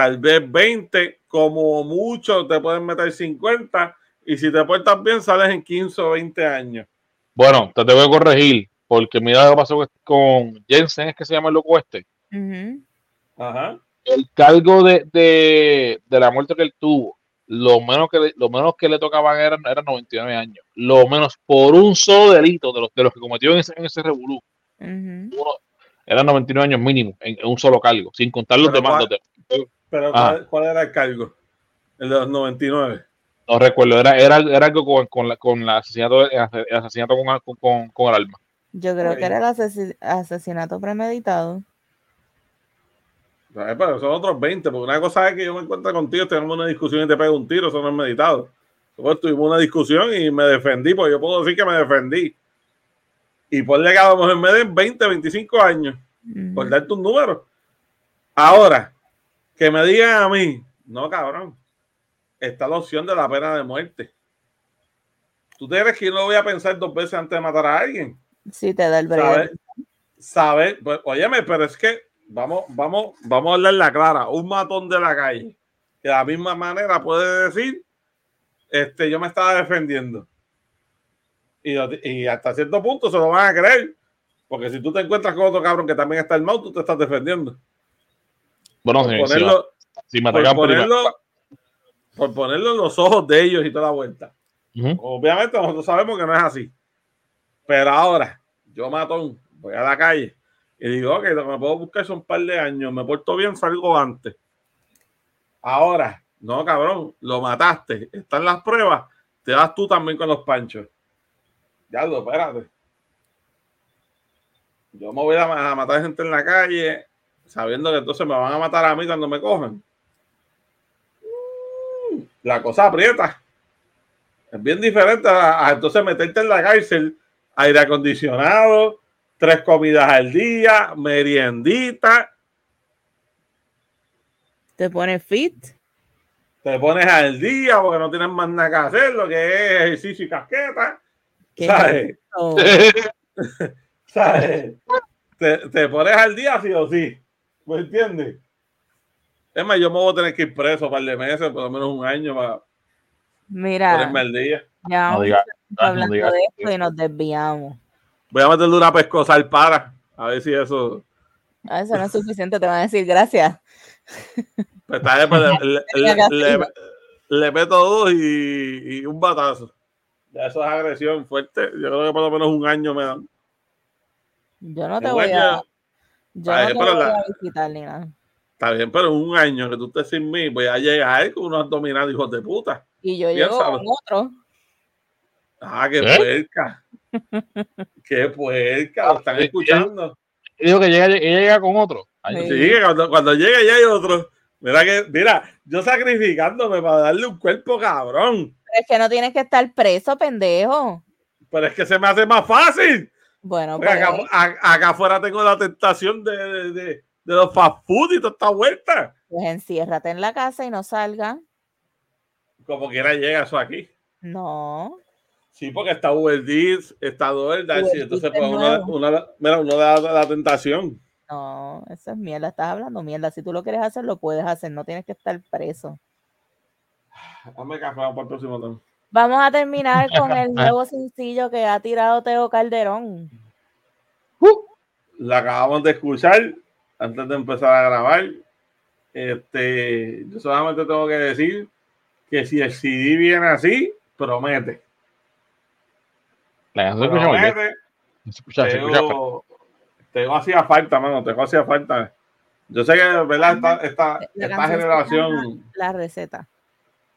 S1: tal vez 20, como mucho te pueden meter 50 y si te portas bien sales en 15 o 20 años.
S3: Bueno, te tengo que corregir, porque mira lo que pasó con Jensen, es que se llama el loco este.
S1: Ajá.
S3: El cargo de, de, de la muerte que él tuvo, lo menos que le, lo menos que le tocaban eran, eran 99 años. Lo menos por un solo delito de los, de los que cometió en ese, en ese revolú.
S2: Ujú.
S3: uno- eran 99 años mínimo en, en un solo cargo, sin contar los
S1: Pero
S3: demás.
S1: cuál-
S3: los demás.
S1: Pero
S3: Ah.
S1: ¿cuál, cuál era el cargo? El de los 99.
S3: No recuerdo, era, era, era algo con, con, la, con la asesinato, el asesinato con, con, con, el arma.
S2: Yo creo que era el asesi- asesinato premeditado.
S1: Pero son otros 20, porque una cosa es que yo me encuentro contigo, tenemos una discusión y te pego un tiro, eso no es meditado. Nosotros tuvimos una discusión y me defendí, porque yo puedo decir que me defendí. Y por que a lo mejor me den 20, 25 años, por darte un número. Ahora, que me digan a mí, No, cabrón. Está la opción de la pena de muerte. ¿Tú te crees que yo no voy a pensar dos veces antes de matar a alguien?
S2: Sí, te da el breve.
S1: ¿Sabes? Pues, óyeme, pero es que vamos, vamos, vamos a darle la clara. Un matón de la calle, que de la misma manera puede decir, este, yo me estaba defendiendo. Y, y hasta cierto punto se lo van a creer. Porque si tú te encuentras con otro cabrón que también está armado, tú te estás defendiendo.
S3: Bueno,
S1: Por ponerlo,
S3: sí, si me
S1: por ponerlo, por ponerlo en los ojos de ellos y toda la vuelta. Obviamente nosotros sabemos que no es así. Pero ahora, yo matón, voy a la calle y digo, ok, lo que me puedo buscar son un par de años, me porto bien, salgo antes. Ahora, no, cabrón, lo mataste, están las pruebas, te vas tú también con los panchos. Ya lo, espérate. Yo me voy a matar gente en la calle, sabiendo que entonces me van a matar a mí cuando me cojan. La cosa aprieta. Es bien diferente a, a entonces meterte en la cárcel, aire acondicionado, tres comidas al día, meriendita,
S2: Te pone fit.
S1: te pones al día porque no tienes más nada que hacer, lo que es ejercicio y casqueta,
S2: ¿Qué
S1: ¿sabes? ¿Sabes? Te, te pones al día sí o sí, ¿me entiendes? Es más, yo me voy a tener que ir preso un par de meses, por lo menos un año para
S2: Mira,
S1: ponerme al día.
S2: ya
S3: No diga- no
S2: hablando de esto y nos desviamos.
S1: Voy a meterle una pescosa para, a ver si eso...
S2: A eso no es suficiente, te van a decir gracias.
S1: Pues está pues, le, le- meto dos y, y un batazo. Ya eso es agresión fuerte. Yo creo que por lo menos un año me dan.
S2: Yo no te voy
S1: año-
S2: a, yo
S1: Ay,
S2: no te
S1: pero
S2: voy
S1: la-
S2: a visitar ni nada.
S1: Está bien, pero un año que tú estés sin mí, voy a llegar con unos abdominales, hijos de puta.
S2: Y yo
S1: Piénsalo.
S2: llego con otro.
S1: Ah, qué
S3: ¿Eh?
S1: puerca. qué puerca. Lo están escuchando.
S3: Y dijo que llega, ella llega con otro. Ay,
S2: Sí.
S1: Sí, que cuando, cuando llegue ya hay otro. Mira que, mira, yo sacrificándome para darle un cuerpo cabrón.
S2: Pero es que no tienes que estar preso, pendejo.
S1: Pero es que se me hace más fácil.
S2: Bueno, pues,
S1: acá, a- acá afuera tengo la tentación de, de, de- de los fast food y toda esta vuelta.
S2: pues enciérrate en la casa y no salga.
S1: Como quiera llega eso aquí.
S2: No.
S1: Sí, porque está Uber Eats, está
S2: Uber
S1: entonces pues
S2: nuevo.
S1: uno- mira, uno da la, tentación.
S2: No, eso es mierda. Estás hablando mierda. Si tú lo quieres hacer, lo puedes hacer. No tienes que estar preso.
S1: Dame café para el próximo tema.
S2: Vamos a terminar con el nuevo sencillo que ha tirado Teo Calderón.
S1: La acabamos de escuchar antes de empezar a grabar. Este, yo solamente tengo que decir que si el CD viene así, promete.
S3: La canción se escucha muy bien.
S1: Promete.
S3: Escucha.
S1: Teo, Teo hacía falta, mano. Teo hacía falta. Yo sé que, ¿verdad? Esta, esta, esta generación,
S2: La receta.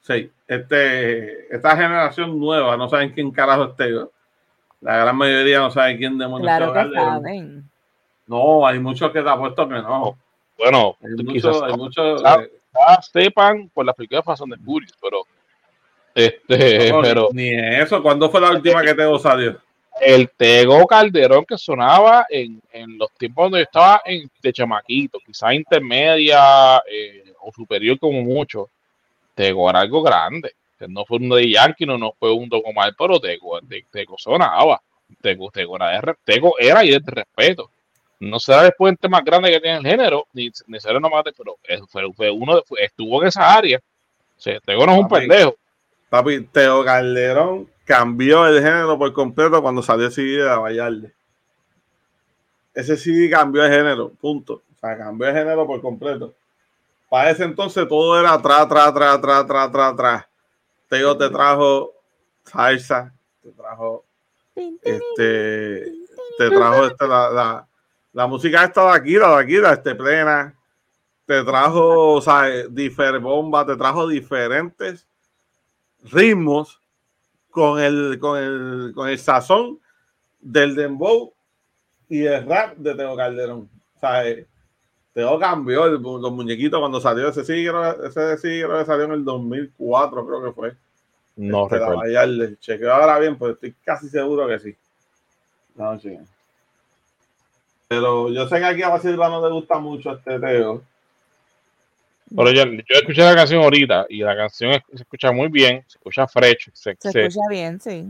S1: Sí, este, esta generación nueva no saben quién carajo es Teo. La gran mayoría no sabe quién demonios
S2: Claro que saben.
S1: No, hay muchos que te apuesto que no.
S3: Bueno,
S1: Hay muchos, hay muchos.
S3: Ah.
S1: eh,
S3: sepan por la película de Fast and the Furious, pero este,
S1: no,
S3: pero
S1: Ni eso. ¿Cuándo fue la última que Teo salió?
S3: el Tego Calderón que sonaba en, en los tiempos donde yo estaba en, de chamaquito, quizás intermedia eh, o superior como mucho, Tego era algo grande. No fue uno de Yankee, no, no fue un Docomal, pero Tego, de- Tego sonaba. Tego, Tego era, de, era y de respeto. No será el tema más grande que tiene el género, ni, ni será nomás, pero fue, fue uno, de- fue- estuvo en esa área. O sea, Tego no es un
S1: Papi.
S3: pendejo.
S1: Papi, Teo Calderón cambió el género por completo cuando salió el CD de la Vallarde. Ese CD cambió de género, punto. O sea, cambió de género por completo. Para ese entonces todo era atrás, atrás, atrás, atrás, atrás, atrás, atrás. Teo te trajo salsa, te trajo, este, te trajo este, la, la, la música esta de la de la este plena. Te trajo, o sea, difer bomba, te trajo diferentes ritmos con el, con el, con el sazón del dembow y el rap de Teo Calderón. O sea, Teo cambió el- los muñequitos cuando salió ese sí, creo- ese sí creo que salió en el 2004, creo que fue.
S3: No
S1: Este, la
S3: recuerdo.
S1: Chequeo ahora bien, pues estoy casi seguro que sí. No, sí. Pero yo sé que aquí a Silva no le gusta mucho este Teo.
S3: Pero yo, yo escuché la canción ahorita y la canción es- se escucha muy bien, se escucha fresh. Se,
S2: Se
S3: se-
S2: escucha bien, sí.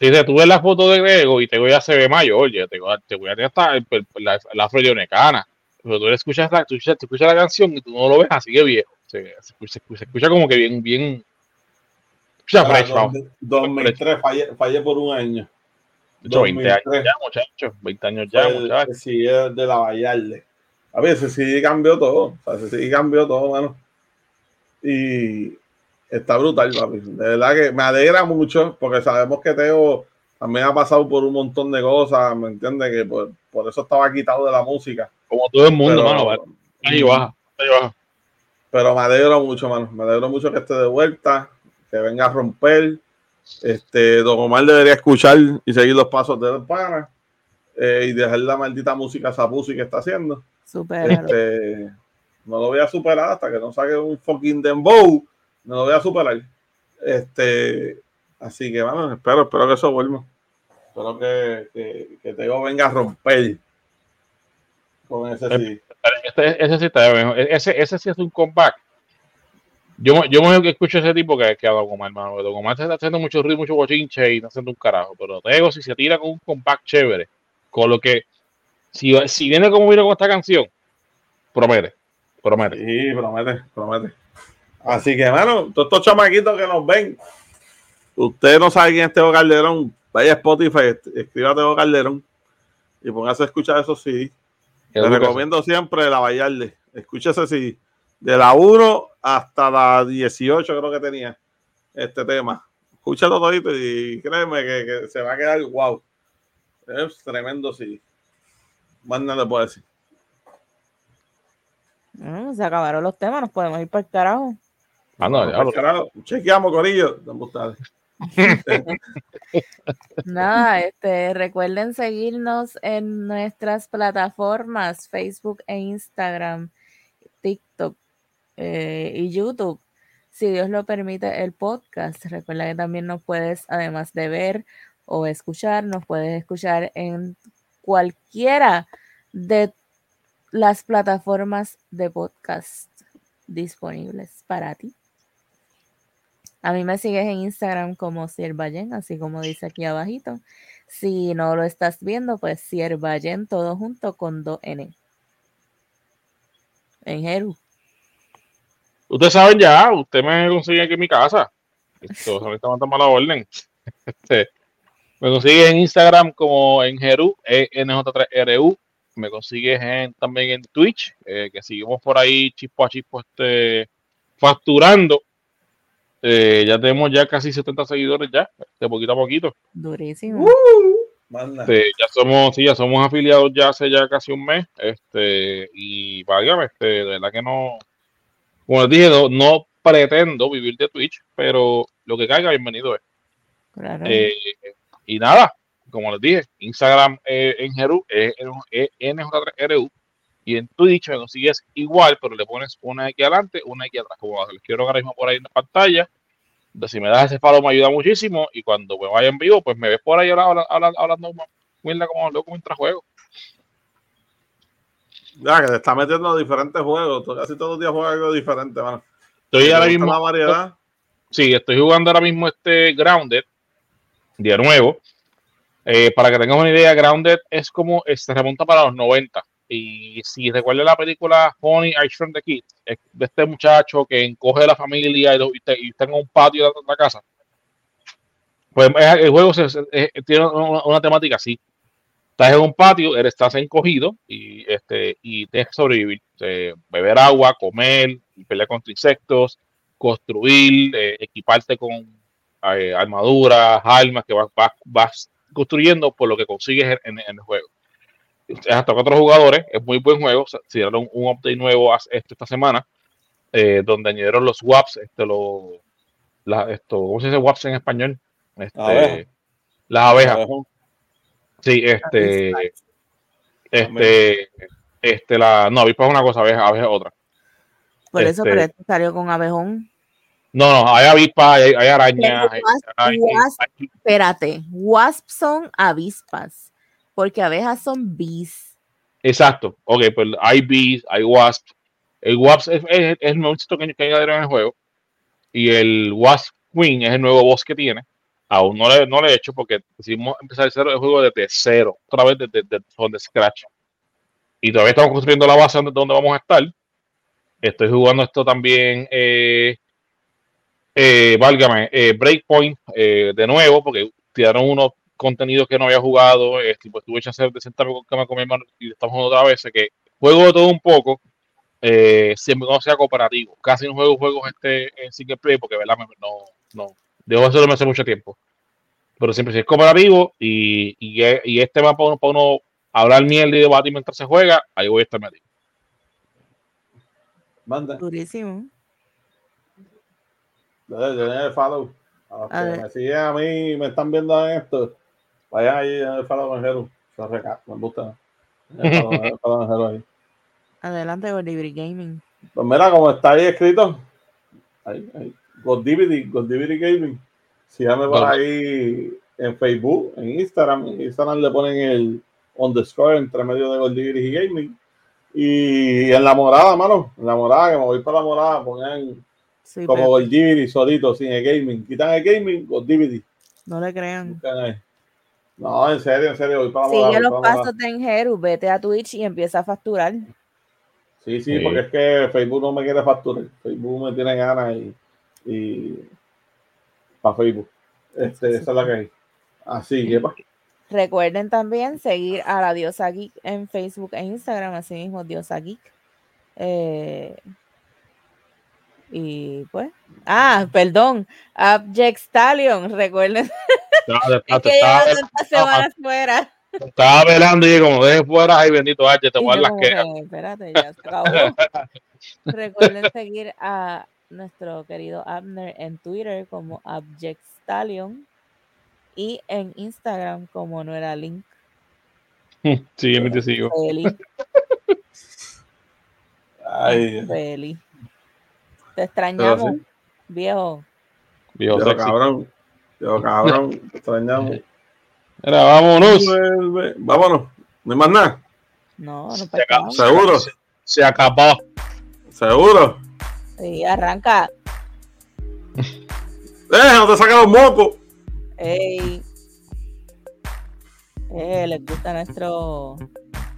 S3: si tú ves la foto de Grego y te voy a se ve mayor, ya te voy a, te voy a tener hasta el- el- la, la afroyonecana. Pero tú le escuchas la, tú escuchas, tú escuchas la canción y tú no lo ves así que viejo. Se, se escucha, se escucha- como que bien, bien. Escucha
S1: Para
S3: fresh, vamos.
S1: 2003 fallé, fallé por un año.
S3: De hecho, 20 años
S1: 2003.
S3: ya, muchachos. 20 años ya, muchachos.
S1: sí de la Vallarde. A ver, ese sí cambió todo. O sea, ese sí cambió todo, mano. Y está brutal, papi. De verdad que me alegra mucho porque sabemos que Teo también ha pasado por un montón de cosas, ¿me entiendes? Que por, por eso estaba quitado de la música.
S3: Como todo el mundo,
S1: Pero-
S3: mano. vale. Ahí baja, ahí baja.
S1: Pero me alegro mucho, mano. Me alegro mucho que esté de vuelta, que venga a romper. Este, Don Omar debería escuchar y seguir los pasos de los panas eh, y dejar la maldita música sapusi que está haciendo.
S2: Súper.
S1: Este, no lo voy a superar hasta que no saque un fucking dembow. No lo voy a superar. Este, así que, bueno, espero, espero que eso vuelva. Espero que, que, que Teo venga a romper con ese sí.
S3: Este- ese sí está bien. Ese, ese sí es un comeback. Yo, yo mejor que escucho ese tipo que, que a Don Omar, hermano. Don Omar se está haciendo mucho ruido, mucho bochinche y está haciendo un carajo. Pero Tego, si se tira con un comeback chévere, con lo que, si, si viene como vino con esta canción, promete, promete.
S1: Sí, promete, promete. Así que, mano, todos estos chamaquitos que nos ven, usted no sabe quién es Teo Calderón, vaya a Spotify, escriba Teo Calderón y póngase a escuchar esos CD. Le recomiendo siempre la Vallarde. Escúchese CD. De la 1 hasta la 18 creo que tenía este tema. Escúchalo todito y créeme que, que se va a quedar wow. Es tremendo CD. Más nada puedo decir.
S2: Mm, se acabaron los temas, nos podemos ir para el carajo.
S3: Ah, no, diablo.
S1: pues, carajo, chequeamos, Corillo.
S2: Nada, este, recuerden seguirnos en nuestras plataformas Facebook e Instagram, TikTok eh, y YouTube. Si Dios lo permite, el podcast. Recuerda que también nos puedes, además de ver o escuchar, nos puedes escuchar en cualquiera de las plataformas de podcast disponibles para ti. A mí me sigues en Instagram como Siervayen, así como dice aquí abajito. Si no lo estás viendo, pues Siervayen todo junto con dos N. En Jeru.
S3: Ustedes saben ya, usted me consigue aquí en mi casa. Esto se me está matando mala orden. Este, me consigues en Instagram como en Jeru, E NJ3RU. Me consigues también en Twitch, eh, que seguimos por ahí chispo a chispo este, facturando. Eh, ya tenemos ya casi 70 seguidores ya, de poquito a poquito.
S2: Durísimo.
S1: Manda.
S3: Este, ya somos, sí, ya somos afiliados ya hace ya casi un mes. Este, y válgame, este, de verdad que no, como les dije, no, no pretendo vivir de Twitch, pero lo que caiga, bienvenido es.
S2: Claro.
S3: Eh, y nada, como les dije, Instagram eh, en Jeru, eh, eh, NJ3RU, y en Twitch me consigues igual, pero le pones una aquí adelante, una aquí atrás, como les quiero ahora mismo por ahí en la pantalla. Entonces, si me das ese follow me ayuda muchísimo, y cuando me vaya en vivo, pues me ves por ahí hablando, hablando, hablando como loco mientras juego.
S1: Ya, que te está metiendo a diferentes juegos. Casi todos los días juegas algo diferente, mano.
S3: Estoy
S1: ¿Te
S3: ahora mismo,
S1: la variedad?
S3: sí, estoy jugando ahora mismo este Grounded, de nuevo. Eh, para que tengas una idea, Grounded es como, se remonta para los 90. Y si recuerdas la película Honey, I Shrunk the Kids, es de este muchacho que encoge la familia y, está en un patio de la casa. Pues es- el juego tiene una, temática así. Estás en un patio, eres, estás encogido y, este, y tienes que sobrevivir. Beber agua, comer, pelear contra insectos, construir, eh, equiparte con eh, armaduras, armas que vas, vas, construyendo por lo que consigues en el juego. Es hasta cuatro jugadores, es muy buen juego. Se se dieron un update nuevo hace- este- esta semana, eh, donde añadieron los WAPs, este, lo, la- esto, ¿cómo se dice WAPs en español? Este. Las abejas. Sí, este, este, este, la, no, avispa es una cosa, abeja, abeja es otra.
S2: Por eso,
S3: este-
S2: pero este salió con abejón.
S3: No, no, hay avispas, hay, hay
S2: wasp-
S3: hay-
S2: wasp-
S3: hay-
S2: Espérate, wasps son avispas, porque abejas son bees.
S3: exacto, ok, pues hay bees, hay wasps, El Wasp es, el nuevo que, que añadieron en el juego. Y el Wasp Queen es el nuevo boss que tiene. Aún no le, no le he hecho porque decidimos empezar el, el juego desde cero, otra vez desde, desde, desde scratch. Y todavía estamos construyendo la base donde, vamos a estar. Estoy jugando esto también, eh, eh, válgame, eh, Breakpoint eh, de nuevo, porque tiraron unos contenidos que no había jugado. Este, pues tuve chance de sentarme con, con mi hermano y estamos jugando otra vez. Que juego de todo un poco, eh, siempre no sea cooperativo. Casi no juego juegos este en single play porque, ¿verdad? No, no, dejo de hacerlo hace mucho tiempo. Pero siempre si es cooperativo y, y, y este va para uno, para uno hablar mierda y debatir mientras se juega, ahí voy a estar metido.
S1: Manda.
S2: Durísimo.
S1: Denle el follow. A los que
S2: ver.
S1: me siguen a mí y me están viendo en esto. Vayan ahí follow con Jero. Se reca- me gusta. El follow con Jero ahí.
S2: Adelante, Bolivri Gaming.
S1: Pues mira, como está ahí escrito. Ahí, ahí. Godivity, Godivity Gaming. Síganme por
S3: Bueno.
S1: ahí en Facebook, en Instagram. En Instagram le ponen el underscore entre medio de Godivity Gaming. Y en la morada, mano. En la morada, que me voy para la morada, pongan
S2: Sí,
S1: como
S2: Pepe,
S1: Goldivity solito, sin el gaming. Quitan el gaming, Goldivity.
S2: no le crean.
S1: Buscan ahí. No, en serio, en serio, voy para.
S2: Sigue
S1: voy
S2: los
S1: para la morada.
S2: pasos de Enjeru, vete a Twitch y empieza a facturar.
S1: Sí, sí,
S3: Sí.
S1: porque es que Facebook no me quiere facturar. Facebook me tiene ganas y, y para Facebook. Este, esa es la que hay. Así que, pues,
S2: Recuerden también seguir a la Diosa Geek en Facebook e Instagram, así mismo Diosa Geek. Eh, y pues, ah, perdón, Abject Stallion, recuerden
S3: Estaba,
S2: es que
S3: estaba- velando y como deje fuera, ay bendito, ay, te voy a
S2: yo
S3: dar las
S2: como
S3: quejas.
S2: que, espérate, ya se acabó. Recuerden seguir a nuestro querido Abner en Twitter como Abject Stallion y en Instagram como no era Link
S3: Sí, me te sigo.
S2: Feli.
S1: ay,
S2: Feli. Te extrañamos,
S1: sí.
S2: viejo.
S3: Viejo
S1: yo
S3: sexy.
S1: cabrón, yo cabrón, te extrañamos.
S3: Mira, vámonos.
S1: Vuelve. Vámonos, no hay más nada.
S2: No, no
S3: Se acabó.
S1: Seguro,
S3: Se, se acabó.
S1: seguro.
S2: Sí, arranca.
S1: Eh, no te saca los mocos.
S2: Ey. Eh, les gusta nuestro.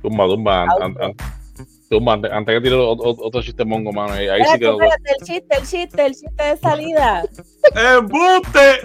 S3: Tumba, tumba. an- an-
S2: Auto.
S3: an- tumba, antes, antes que tire otro, otro- otro chiste mongo, mano. Ahí, ahí sí que.
S2: espérate, el chiste, el chiste, el chiste de salida.
S1: ¡Embuste!